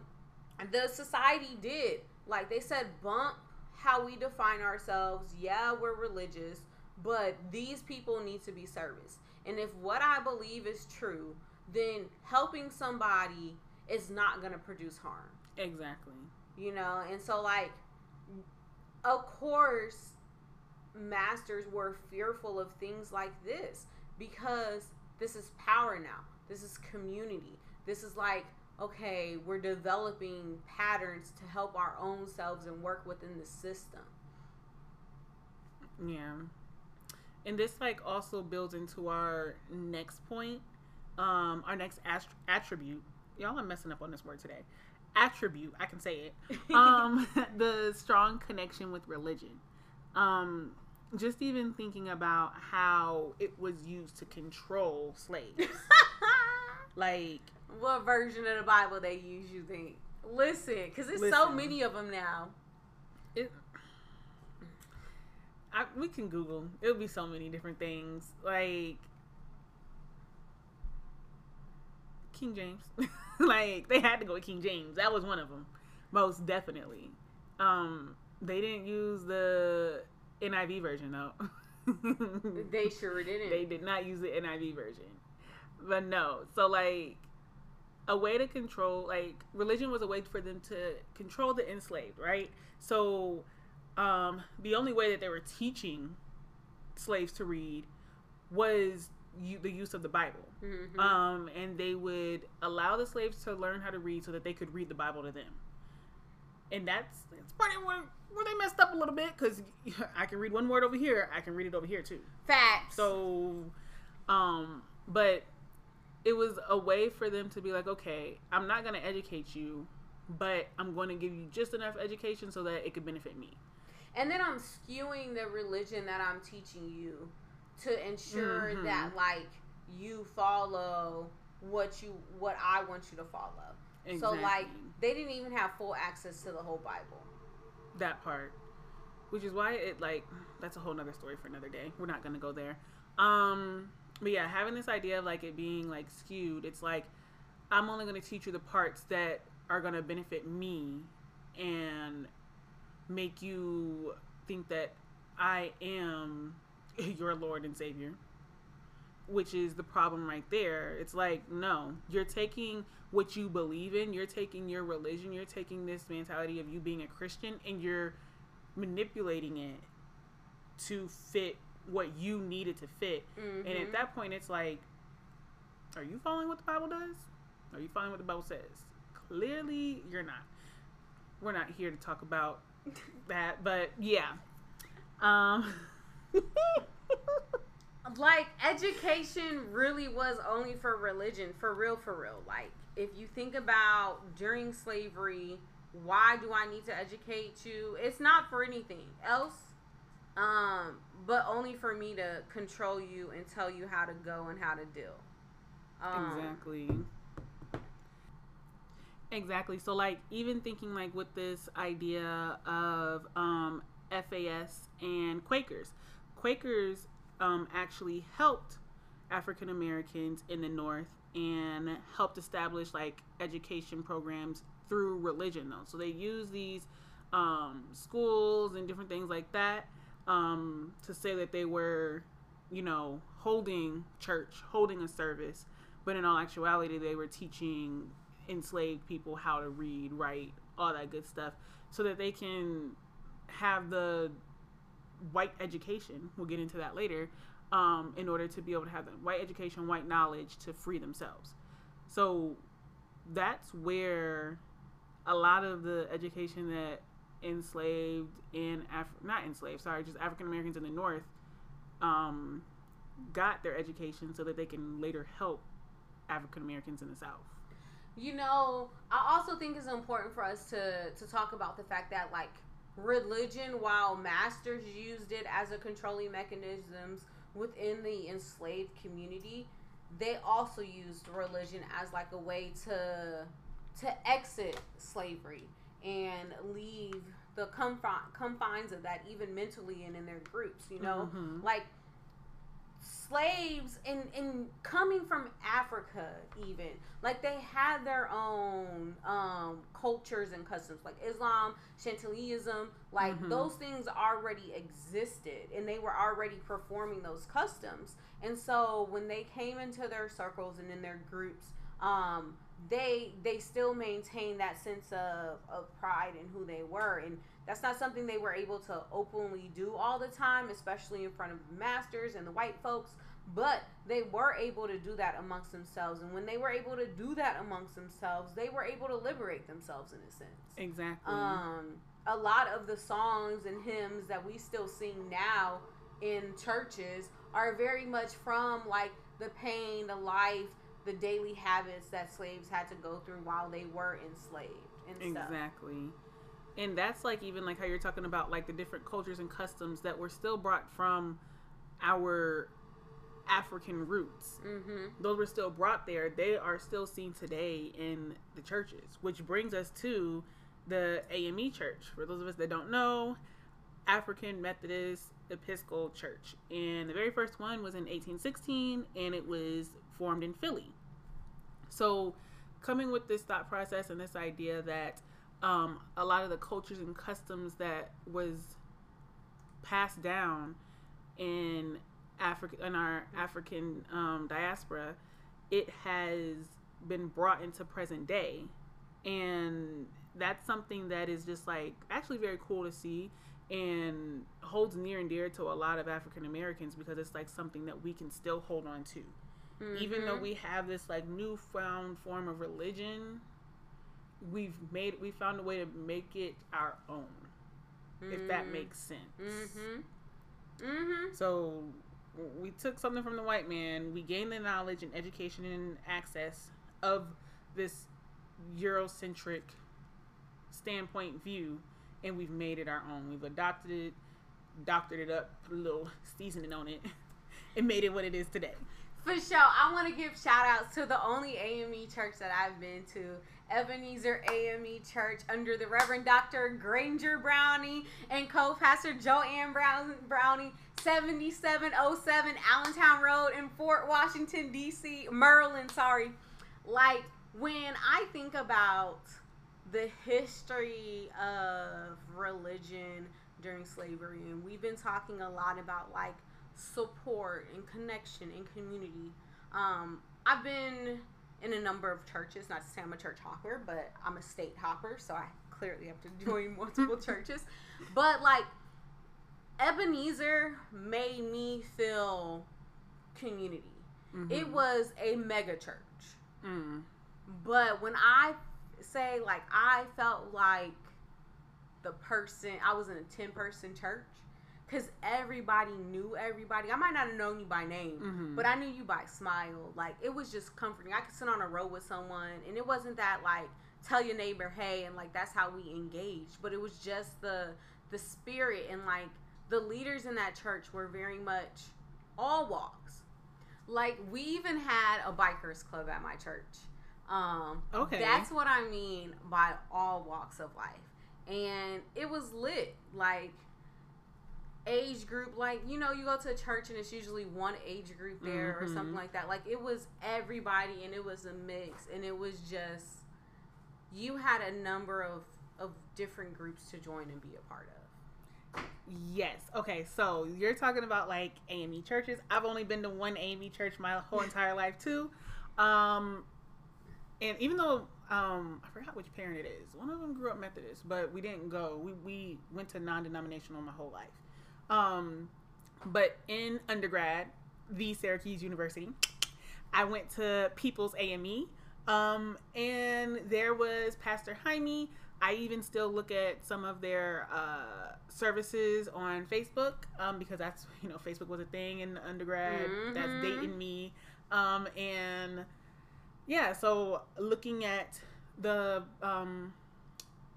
B: the society did. Like they said, bump how we define ourselves. Yeah, we're religious, but these people need to be serviced. And if what I believe is true, then helping somebody is not going to produce harm
A: exactly
B: you know and so like of course masters were fearful of things like this because this is power now. This is community. This is like, okay, we're developing patterns to help our own selves and work within the system.
A: Yeah. And this like also builds into our next point, um, our next ast- attribute. Y'all, I'm messing up on this word today. Attribute, I can say it. *laughs* Um, *laughs* the strong connection with religion. Um, just even thinking about how it was used to control slaves. *laughs* like,
B: what version of the Bible they use? You think? Listen, because there's so many of them now.
A: it. I, we can Google. It'll be so many different things. Like King James. *laughs* like they had to go with King James. That was one of them, most definitely. Um, they didn't use the NIV version though. *laughs*
B: They sure didn't.
A: they did not use the NIV version. But no, so like a way to control like religion was a way for them to control the enslaved, right? So um the only way that they were teaching slaves to read was you, the use of the Bible.
B: Mhm.
A: Um and they would allow the slaves to learn how to read so that they could read the Bible to them. And that's that's part of where, where they messed up a little bit cuz *laughs* I can read one word over here, I can read it over here too.
B: Facts.
A: So, um, but it was a way for them to be like, okay, I'm not going to educate you, but I'm going to give you just enough education so that it could benefit me.
B: And then I'm skewing the religion that I'm teaching you to ensure
A: Mhm.
B: that like you follow what you what I want you to follow. So like they didn't even have full access to the whole Bible.
A: that part, which is why it like that's a whole nother story for another day. We're not going to go there. Um, but yeah, having this idea of like it being like skewed, it's like I'm only going to teach you the parts that are going to benefit me and make you think that I am *laughs* your Lord and Savior. Which is the problem right there. It's like, no, you're taking what you believe in, you're taking your religion, you're taking this mentality of you being a Christian, and you're manipulating it to fit what you need it to fit. And
B: Mhm.
A: at that point, it's like, are you following what the Bible does? Are you following what the Bible says? Clearly, you're not. We're not here to talk about *laughs* that, but yeah. Um, *laughs* *laughs*
B: Like education really was only for religion, for real, for real. Like if you think about during slavery, why do I need to educate you? It's not for anything else, um, but only for me to control you and tell you how to go and how to do. Um,
A: exactly. Exactly. So like even thinking like with this idea of um FAS and Quakers. Quakers um actually helped African Americans in the North and helped establish like education programs through religion though. So they use these um schools and different things like that um to say that they were you know holding church, holding a service, but in all actuality they were teaching enslaved people how to read, write, all that good stuff, so that they can have the white education. We'll get into that later. Um, in order to be able to have the white education, white knowledge to free themselves. So that's where a lot of the education that enslaved and Af- not enslaved, sorry, just African Americans in the North um, got their education so that they can later help African Americans in the South.
B: You know, I also think it's important for us to to talk about the fact that like religion, while masters used it as a controlling mechanisms within the enslaved community, they also used religion as like a way to to exit slavery and leave the confi- confines of that even mentally and in their groups you know
A: Mhm.
B: like slaves in in coming from Africa even. Like they had their own um cultures and customs like Islam Chantillyism like
A: Mhm.
B: those things already existed and they were already performing those customs. And so when they came into their circles and in their groups um they they still maintained that sense of of pride in who they were. And That's not something they were able to openly do all the time, especially in front of the masters and the white folks. But they were able to do that amongst themselves. And when they were able to do that amongst themselves, they were able to liberate themselves in a sense.
A: Exactly.
B: Um, a lot of the songs and hymns that we still sing now in churches are very much from like the pain, the life, the daily habits that slaves had to go through while they were enslaved and stuff.
A: And that's like even like how you're talking about like the different cultures and customs that were still brought from our African roots.
B: Mm-hmm.
A: Those were still brought there. They are still seen today in the churches, which brings us to the AME Church. For those of us that don't know, African Methodist Episcopal Church. And the very first one was in 1816 and it was formed in Philly. So, coming with this thought process and this idea that um, a lot of the cultures and customs that was passed down in Africa in our African um, diaspora, it has been brought into present day, and that's something that is just like actually very cool to see and holds near and dear to a lot of African Americans because it's like something that we can still hold on to. Even though we have this like newfound form of religion, we've made we found a way to make it our own. If that makes sense.
B: Mm-hmm. Mm-hmm.
A: So we took something from the white man. We gained the knowledge and education and access of this Eurocentric standpoint view, and we've made it our own. We've adopted it, doctored it up, put a little seasoning on it, *laughs* and made it what it is today.
B: For sure. I want to give shout outs to the only AME church that I've been to. Ebenezer AME Church under the Reverend Dr. Grainger Browning and co-pastor Joanne Brown Browning, 7707 Allentown Road in Fort Washington, D.C., Maryland, sorry. Like, when I think about the history of religion during slavery, and we've been talking a lot about, like, support and connection and community. Um, I've been in a number of churches, not to say I'm a church hopper, but I'm a state hopper, so I clearly have to join *laughs* multiple churches. But like Ebenezer made me feel community. It was a mega church.
A: Mm.
B: But when I say like I felt like the person I was in a 10 person church cuz everybody knew everybody. I might not have known you by name,
A: Mhm.
B: but I knew you by smile. Like it was just comforting. I could sit on a row with someone and it wasn't that like tell your neighbor hey and like that's how we engaged, but it was just the the spirit and like the leaders in that church were very much all walks. Like we even had a bikers club at my church. Um,
A: Okay.
B: that's what I mean by all walks of life, and it was lit. Like age group, like you know, you go to a church and it's usually one age group there or something
A: Mhm.
B: like that. Like it was everybody, and it was a mix, and it was just you had a number of of different groups to join and be a part of.
A: Yes. Okay. So you're talking about like AME churches. I've only been to one AME church my whole *laughs* entire life too. Um, and even though um, I forgot which parent it is, one of them grew up Methodist, but we didn't go. We we went to non-denominational my whole life. Um, but in undergrad, the Syracuse University, I went to People's AME. Um, and there was Pastor Jaime. I even still look at some of their uh, services on Facebook um, because that's you know Facebook was a thing in undergrad. That's
B: Mhm.
A: dating me, um, and yeah. So looking at the um,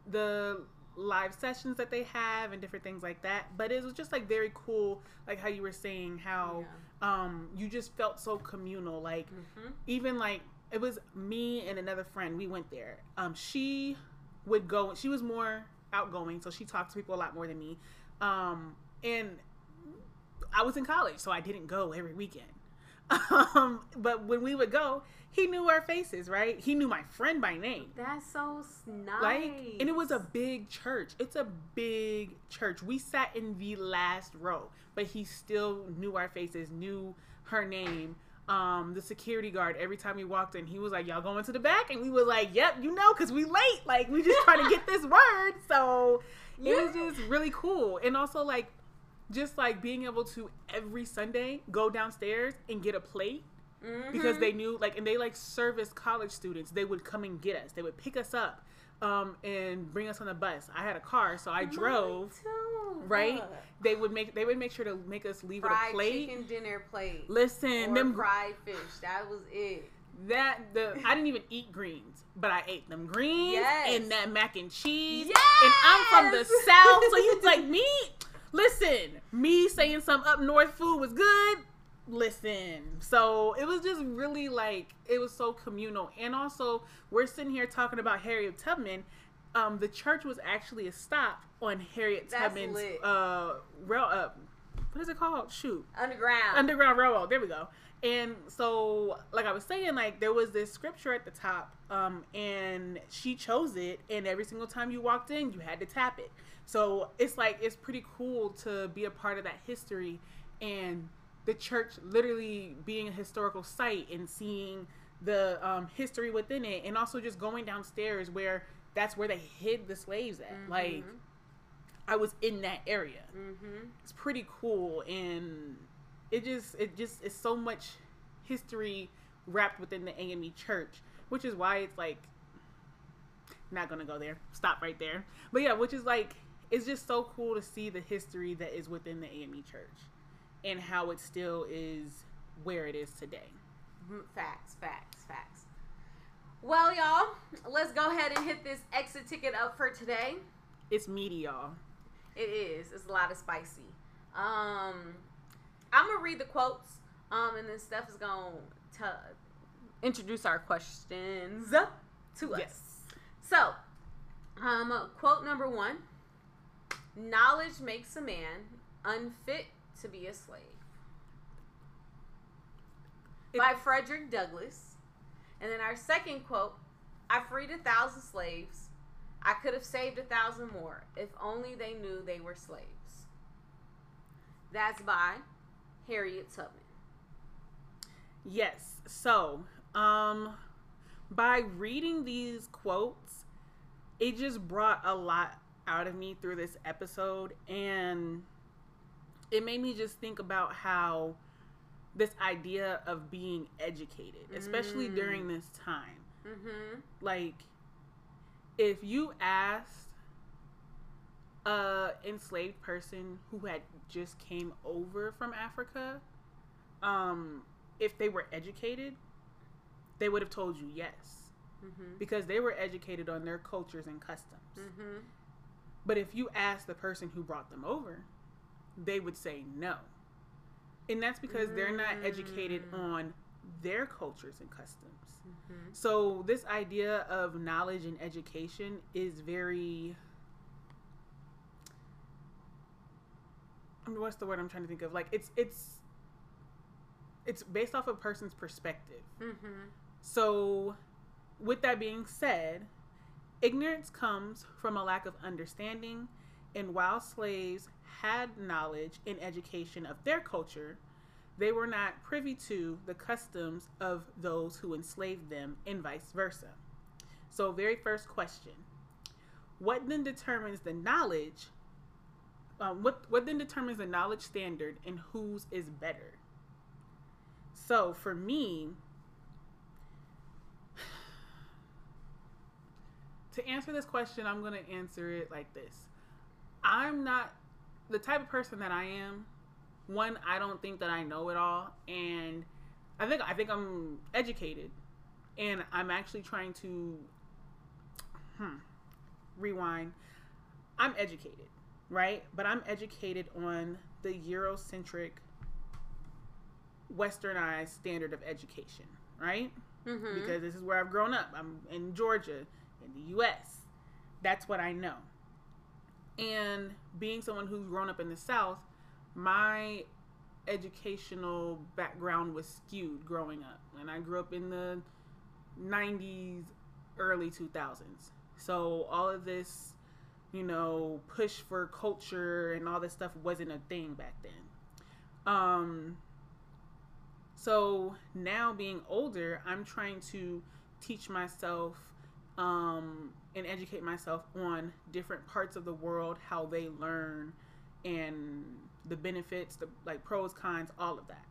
A: the live sessions that they have and different things like that, but it was just like very cool, like how you were saying how um, you just felt so communal, like
B: Mm-hmm.
A: even like it was me and another friend we went there. Um she would go she was more outgoing so she talked to people a lot more than me. Um and i was in college so i didn't go every weekend. *laughs* Um but when we would go he knew our faces right? He knew my friend by name.
B: That's so nice.
A: like and it was a big church. It's a big church. We sat in the last row but he still knew our faces knew her name um the security guard. Every time we walked in he was like y'all going to the back? And we was like yep you know because we late. Like we just trying to get this *laughs* word. So it was just really cool. And also like just like being able to every Sunday go downstairs and get a plate because
B: Mhm.
A: they knew like and they like service college students. They would come and get us. They would pick us up um and bring us on the bus. I had a car, so I drove, right? They would make they would make sure to make us leave with a plate.
B: chicken dinner plate.
A: Listen, them
B: fried fish. That was it.
A: that the I didn't even eat greens, but I ate them greens
B: Yes.
A: and that mac and cheese.
B: Yes.
A: And I'm from the south, so you like *laughs* me. Listen, me saying some up north food was good. Listen, so it was just really like it was so communal, and also we're sitting here talking about Harriet Tubman. Um, the church was actually a stop on Harriet
B: That's
A: Tubman's
B: lit.
A: uh rail. Uh, what is it called? Shoot,
B: Underground.
A: Underground Railroad. There we go. And so, like I was saying, like there was this scripture at the top, um, and she chose it, and every single time you walked in, you had to tap it. So it's like it's pretty cool to be a part of that history, and the church literally being a historical site and seeing the um, history within it, and also just going downstairs where that's where they hid the slaves at. Like I was in that area.
B: Mm-hmm.
A: it's pretty cool and it just it just is so much history wrapped within the AME church which is why it's like not gonna go there. Stop right there. But yeah which is like it's just so cool to see the history that is within the AME church and how it still is where it is today
B: Mm, Facts, facts, facts. Well, y'all, let's go ahead and hit this exit ticket up for today.
A: it's meaty y'all
B: It is. It's a lot of spicy. Um, I'm gonna read the quotes. Um, and then Steph is gonna to introduce our questions to us.
A: yes
B: So, um, quote number one: Knowledge makes a man unfit to be a slave.
A: It-
B: By Frederick Douglass. And then our second quote: I freed a thousand slaves. I could have saved a thousand more if only they knew they were slaves. That's by Harriet Tubman.
A: Yes. So, um by reading these quotes, it just brought a lot out of me through this episode and it made me just think about how this idea of being educated, especially
B: Mm.
A: during this time.
B: Mm-hmm.
A: Like if you asked a enslaved person who had just came over from Africa, um, if they were educated, they would have told you yes
B: Mm-hmm.
A: because they were educated on their cultures and customs.
B: Mm-hmm.
A: But if you ask the person who brought them over, they would say no. And that's because they're not educated
B: Mm.
A: on their cultures and customs.
B: Mm-hmm.
A: So this idea of knowledge and education is very I mean, what's the word I'm trying to think of? Like it's it's it's based off a person's perspective.
B: Mm-hmm.
A: So with that being said, ignorance comes from a lack of understanding and while slaves had knowledge and education of their culture, they were not privy to the customs of those who enslaved them and vice versa. So, very first question What then determines the knowledge? Um, what, what then determines the knowledge standard and whose is better? So, for me, *sighs* to answer this question, I'm going to answer it like this I'm not the type of person that I am. One i don't think that i know it all and i think i think i'm educated and i'm actually trying to hmm, rewind. I'm educated right? But i'm educated on the eurocentric westernized standard of education right?
B: Mm-hmm.
A: because this is where i've grown up. I'm in georgia in the us that's what i know and being someone who's grown up in the south my educational background was skewed growing up. And i grew up in the 90s early 2000s so all of this you know push for culture and all this stuff wasn't a thing back then. Um so now being older i'm trying to teach myself um, and educate myself on different parts of the world, how they learn, and the benefits, the like pros, cons, all of that.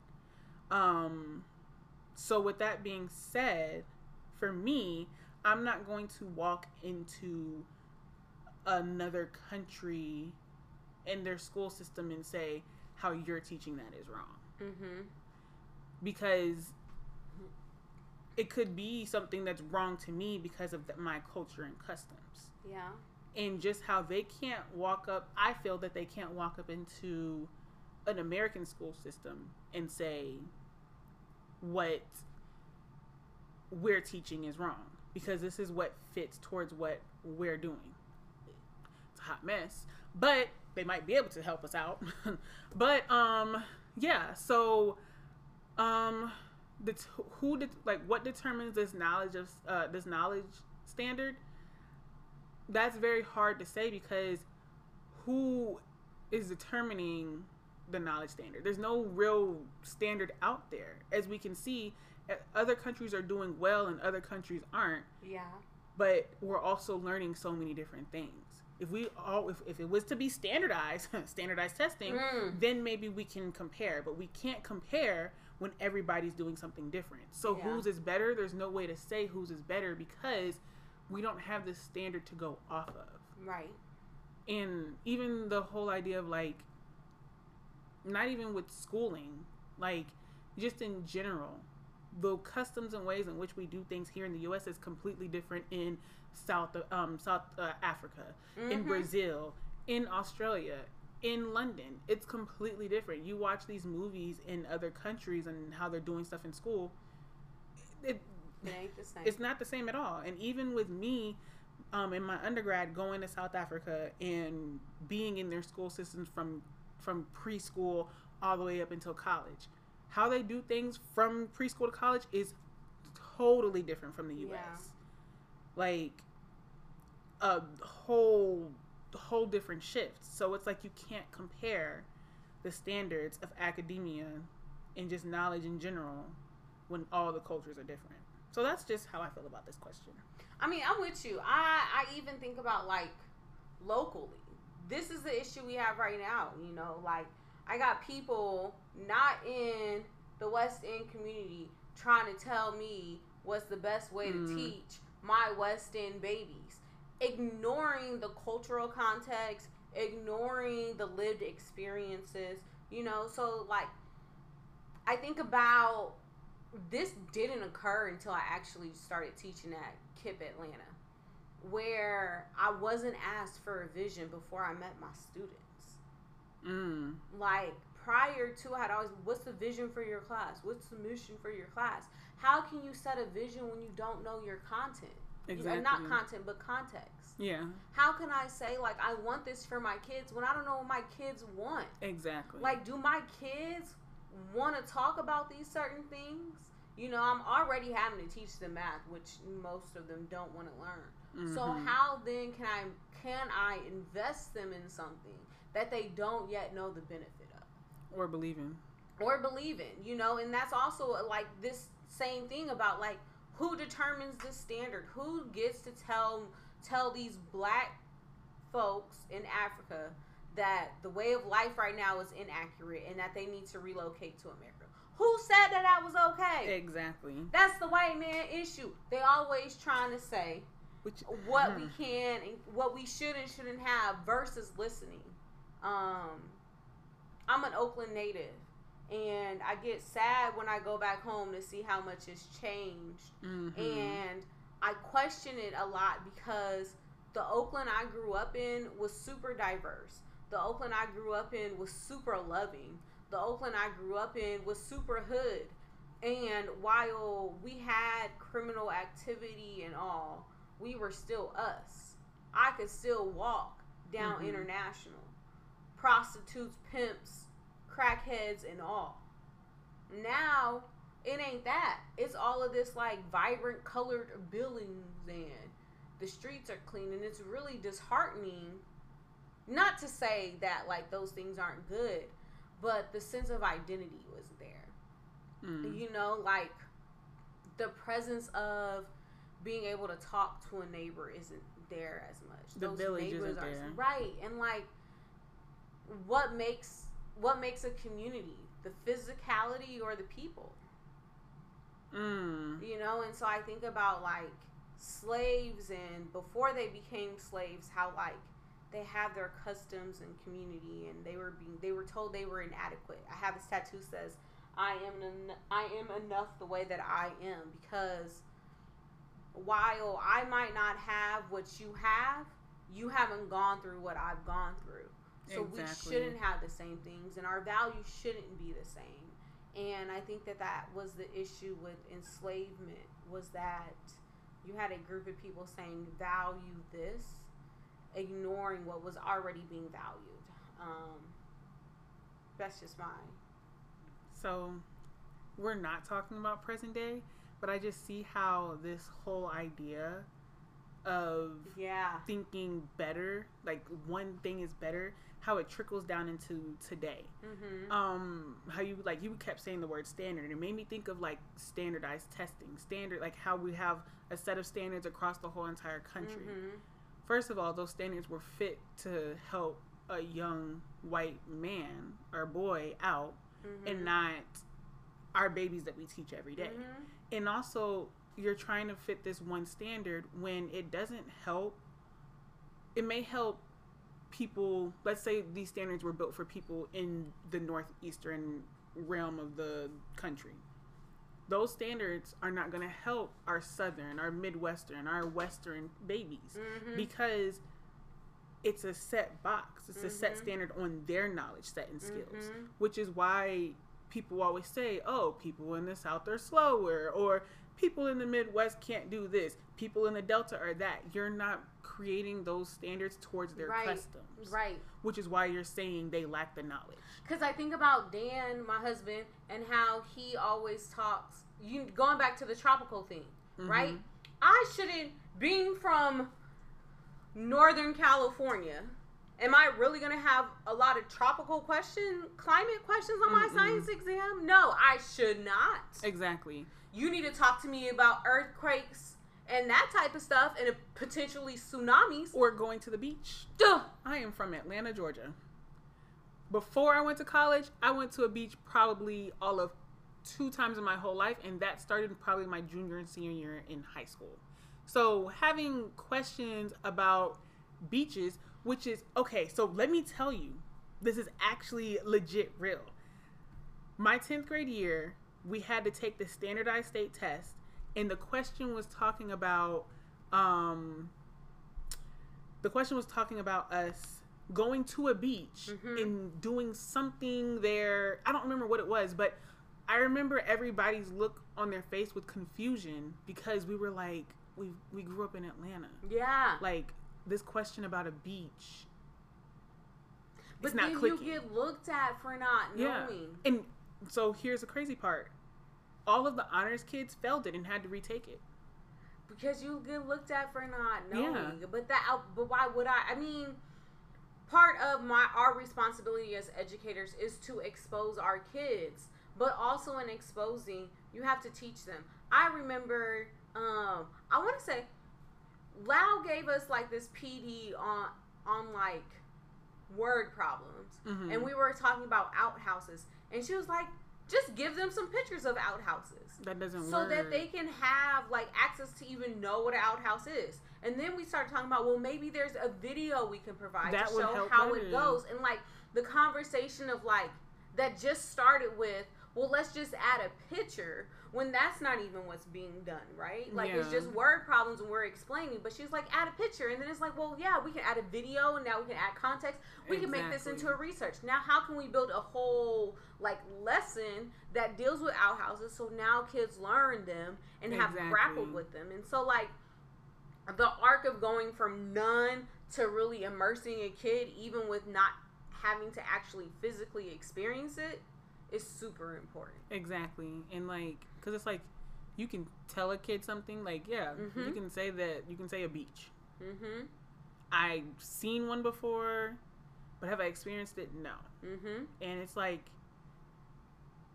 A: Um, so with that being said, for me, I'm not going to walk into another country and their school system and say how you're teaching that is wrong
B: Mm-hmm.
A: because it could be something that's wrong to me because of the, my culture and customs.
B: Yeah.
A: and just how they can't walk up i feel that they can't walk up into an american school system and say what we're teaching is wrong because this is what fits towards what we're doing. It's a hot mess but they might be able to help us out. *laughs* But um yeah so um the t- who did like what determines this knowledge of uh this knowledge standard? That's very hard to say because who is determining the knowledge standard? There's no real standard out there. As we can see other countries are doing well and other countries aren't.
B: Yeah.
A: but we're also learning so many different things. If we all if, if it was to be standardized *laughs* standardized testing
B: Mm.
A: then maybe we can compare. But we can't compare when everybody's doing something different so
B: Yeah.
A: whose is better there's no way to say whose is better because we don't have this standard to go off of
B: Right.
A: and even the whole idea of like not even with schooling like just in general the customs and ways in which we do things here in the US is completely different in South um South uh, Africa in
B: Mhm.
A: Brazil in Australia in London it's completely different you watch these movies in other countries and how they're doing stuff in school it,
B: It ain't the same.
A: it's not the same at all. And even with me, um, in my undergrad, going to South Africa and being in their school systems from from preschool all the way up until college, how they do things from preschool to college is totally different from the U.S.
B: Yeah.
A: Like a whole whole different shift. So it's like you can't compare the standards of academia and just knowledge in general when all the cultures are different. So that's just how I feel about this question.
B: I mean, I'm with you. I I even think about like locally. This is the issue we have right now. You know, like I got people not in the West End community trying to tell me what's the best way to
A: Mm.
B: teach my West End babies, ignoring the cultural context, ignoring the lived experiences. You know, so like I think about this didn't occur until I actually started teaching at KIPP Atlanta, where I wasn't asked for a vision before I met my students.
A: Mm.
B: Like prior to, I'd always, what's the vision for your class? What's the mission for your class? How can you set a vision when you don't know your content?
A: Exactly.
B: Not content, but context.
A: Yeah,
B: How can I say like I want this for my kids when I don't know what my kids want?
A: exactly.
B: Like, do my kids want to talk about these certain things? You know, I'm already having to teach them math, which most of them don't want to learn. So
A: Mhm.
B: how then can I can I invest them in something that they don't yet know the benefit of
A: or believing.
B: or believe in? You know, and that's also like this same thing about like who determines this standard? Who gets to tell tell these black folks in Africa that the way of life right now is inaccurate and that they need to relocate to America? Who said that that was okay?
A: Exactly.
B: That's the white man issue. They always trying to say
A: Which
B: what we can and what we should and shouldn't have versus listening. Um, I'm an Oakland native, and I get sad when I go back home to see how much has changed.
A: Mhm.
B: And I question it a lot because the Oakland I grew up in was super diverse. The Oakland I grew up in was super loving. The Oakland I grew up in was super hood. And while we had criminal activity and all, we were still us. I could still walk down
A: Mhm.
B: international. Prostitutes, pimps, crackheads, and all. Now, it ain't that. It's all of this like vibrant colored buildings and the streets are clean and it's really disheartening. Not to say that like those things aren't good, but the sense of identity was there
A: Mm.
B: you know like the presence of being able to talk to a neighbor isn't there as much.
A: The village isn't
B: are
A: there.
B: right, and like what makes what makes a community? The physicality or the people?
A: Mm.
B: you know and so i think about like slaves and before they became slaves how like they had their customs and community and they were being they were told they were inadequate. I have this tattoo says i am en- i am enough the way that i am because while i might not have what you have you haven't gone through what i've gone through so
A: Exactly.
B: we shouldn't have the same things and our values shouldn't be the same and i think that that was the issue with enslavement was that you had a group of people saying value this ignoring what was already being valued um, that's just my
A: So we're not talking about present day, but I just see how this whole idea of
B: yeah
A: thinking better, like one thing is better, how it trickles down into today.
B: mm-hmm.
A: Um, how you like you kept saying the word standard, and it made me think of like standardized testing, standard like how we have a set of standards across the whole entire country.
B: Mm-hmm.
A: First of all, those standards were fit to help a young white man or boy out
B: Mm-hmm.
A: and not our babies that we teach every day.
B: Mhm.
A: And also, you're trying to fit this one standard when it doesn't help. It may help people. Let's say these standards were built for people in the northeastern realm of the country. Those standards are not going to help our southern, our midwestern, our western babies
B: Mhm.
A: because it's a set box. It's a set
B: Mhm.
A: standard on their knowledge set and skills,
B: Mhm.
A: which is why people always say, "Oh, people in the South are slower," or "People in the Midwest can't do this." People in the Delta are that. You're not creating those standards towards their
B: Right.
A: customs,
B: right
A: which is why you're saying they lack the knowledge.
B: Because I think about Dan, my husband, and how he always talks. You going back to the tropical thing, right?
A: Mhm.
B: I shouldn't. Being from Northern California, am I really gonna have a lot of tropical question, climate questions on my
A: Mm-mm.
B: science exam? No, I should not.
A: Exactly.
B: You need to talk to me about earthquakes and that type of stuff, and potentially tsunamis.
A: Or going to the beach.
B: Duh.
A: I am from Atlanta, Georgia. Before I went to college, I went to a beach probably all of two times in my whole life, and that started probably my junior and senior year in high school. So, having questions about beaches, which is okay, so let me tell you, this is actually legit real. My 10th grade year, we had to take the standardized state test, and the question was talking about, um, the question was talking about us going to a beach
B: Mhm.
A: and doing something there. I don't remember what it was, but I remember everybody's look on their face with confusion because we were like, we we grew up in Atlanta.
B: Yeah.
A: Like this question about a beach.
B: but
A: it's not
B: then
A: clicking.
B: you get looked at for not
A: Yeah.
B: knowing.
A: And so here's the crazy part. All of the honors kids failed it and had to retake it.
B: because you get looked at for not
A: Yeah.
B: knowing. But that, but why would I? I mean, part of my our responsibility as educators is to expose our kids, but also in exposing, you have to teach them. I remember, um, I want to say, lao gave us like this PD on on like word problems,
A: Mhm.
B: and we were talking about outhouses, and she was like, just give them some pictures of outhouses
A: That doesn't
B: so
A: work.
B: that they can have like access to even know what an outhouse is. And then we start talking about well maybe there's a video we can provide
A: That
B: to show how it goes and like the conversation of like that just started with well let's just add a picture when that's not even what's being done right? Like it's just word problems and we're explaining but she's like add a picture. And then it's like well yeah we can add a video and now we can add context. We can make this into a research. Now how can we build a whole like lesson that deals with outhouses so now kids learn them and have
A: Exactly.
B: grappled with them? And so like the arc of going from none to really immersing a kid even with not having to actually physically experience it is super important.
A: Exactly. And like, because it's like, you can tell a kid something, like, yeah, you
B: Mhm.
A: can say that, you can say a beach.
B: mm-hmm
A: I've seen one before, but have I experienced it? No.
B: mm-hmm
A: And it's like,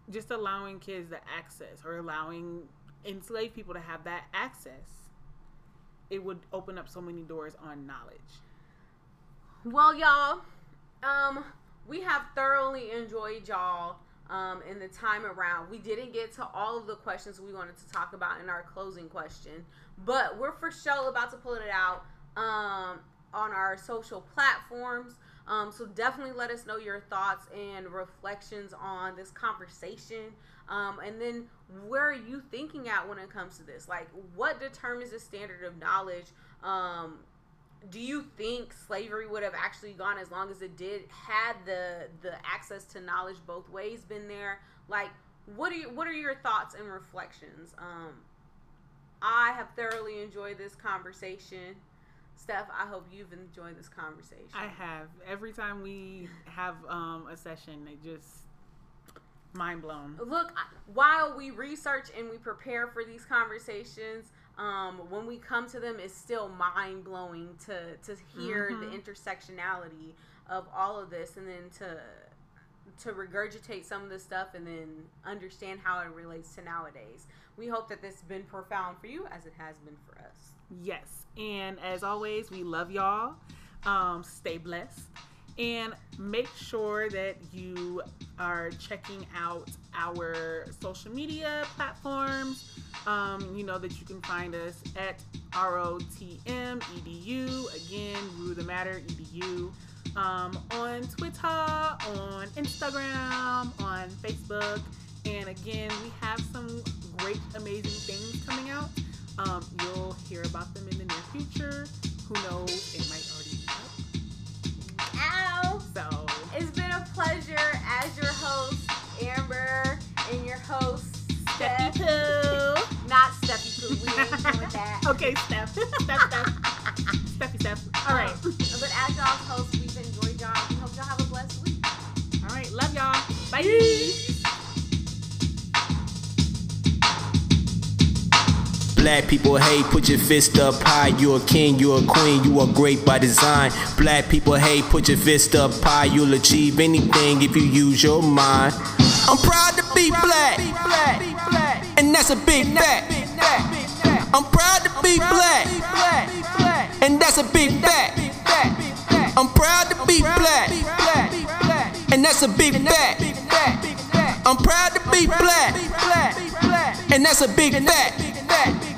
A: just allowing kids the access or allowing enslaved people to have that access it would open up so many doors on knowledge.
B: Well, y'all, um, we have thoroughly enjoyed y'all um, in the time around. We didn't get to all of the questions we wanted to talk about in our closing question, but we're for sure about to pull it out um, on our social platforms. Um, so definitely let us know your thoughts and reflections on this conversation. Um, and then where are you thinking at when it comes to this? Like, what determines the standard of knowledge? Um, do you think slavery would have actually gone as long as it did had the the access to knowledge both ways been there? Like, what are you, what are your thoughts and reflections? Um, I have thoroughly enjoyed this conversation. Steph, I hope you've enjoyed this conversation.
A: I have. Every time we have um, a session, it just mind blown.
B: Look, while we research and we prepare for these conversations, um, when we come to them, it's still mind blowing to to hear
A: Mhm.
B: the intersectionality of all of this, and then to to regurgitate some of this stuff, and then understand how it relates to nowadays. We hope that this has been profound for you, as it has been for us.
A: Yes. And as always, we love y'all. Um, stay blessed. And make sure that you are checking out our social media platforms. Um, you know that you can find us at ROTM EDU. Again, Rue the Matter EDU. Um, on Twitter, on Instagram, on Facebook. And again, we have some great, amazing things coming out. Um, you'll hear about them in the near future. Who knows? It might
B: It's been a pleasure as your host, Amber, and your host, Steph.
A: Steppy Poo.
B: Not Steffi Poo. We ain't doing *laughs* that.
A: Okay, Steph. Steph, Steph. *laughs* Steppy Steph. All right.
B: Um, but as y'all's hosts, we've enjoyed y'all. We hope y'all have a blessed week.
A: All right. Love y'all. Bye.
C: Black people hate, put your fist up high. You a king, you a queen, you are great by design. Black people hate, put your fist up high. You'll achieve anything if you use your mind. I'm proud to be black, and that's a big fact. I'm proud to be black, and that's a big fact. I'm proud to be black, and that's a big fact. I'm proud to be black, and that's a big fact.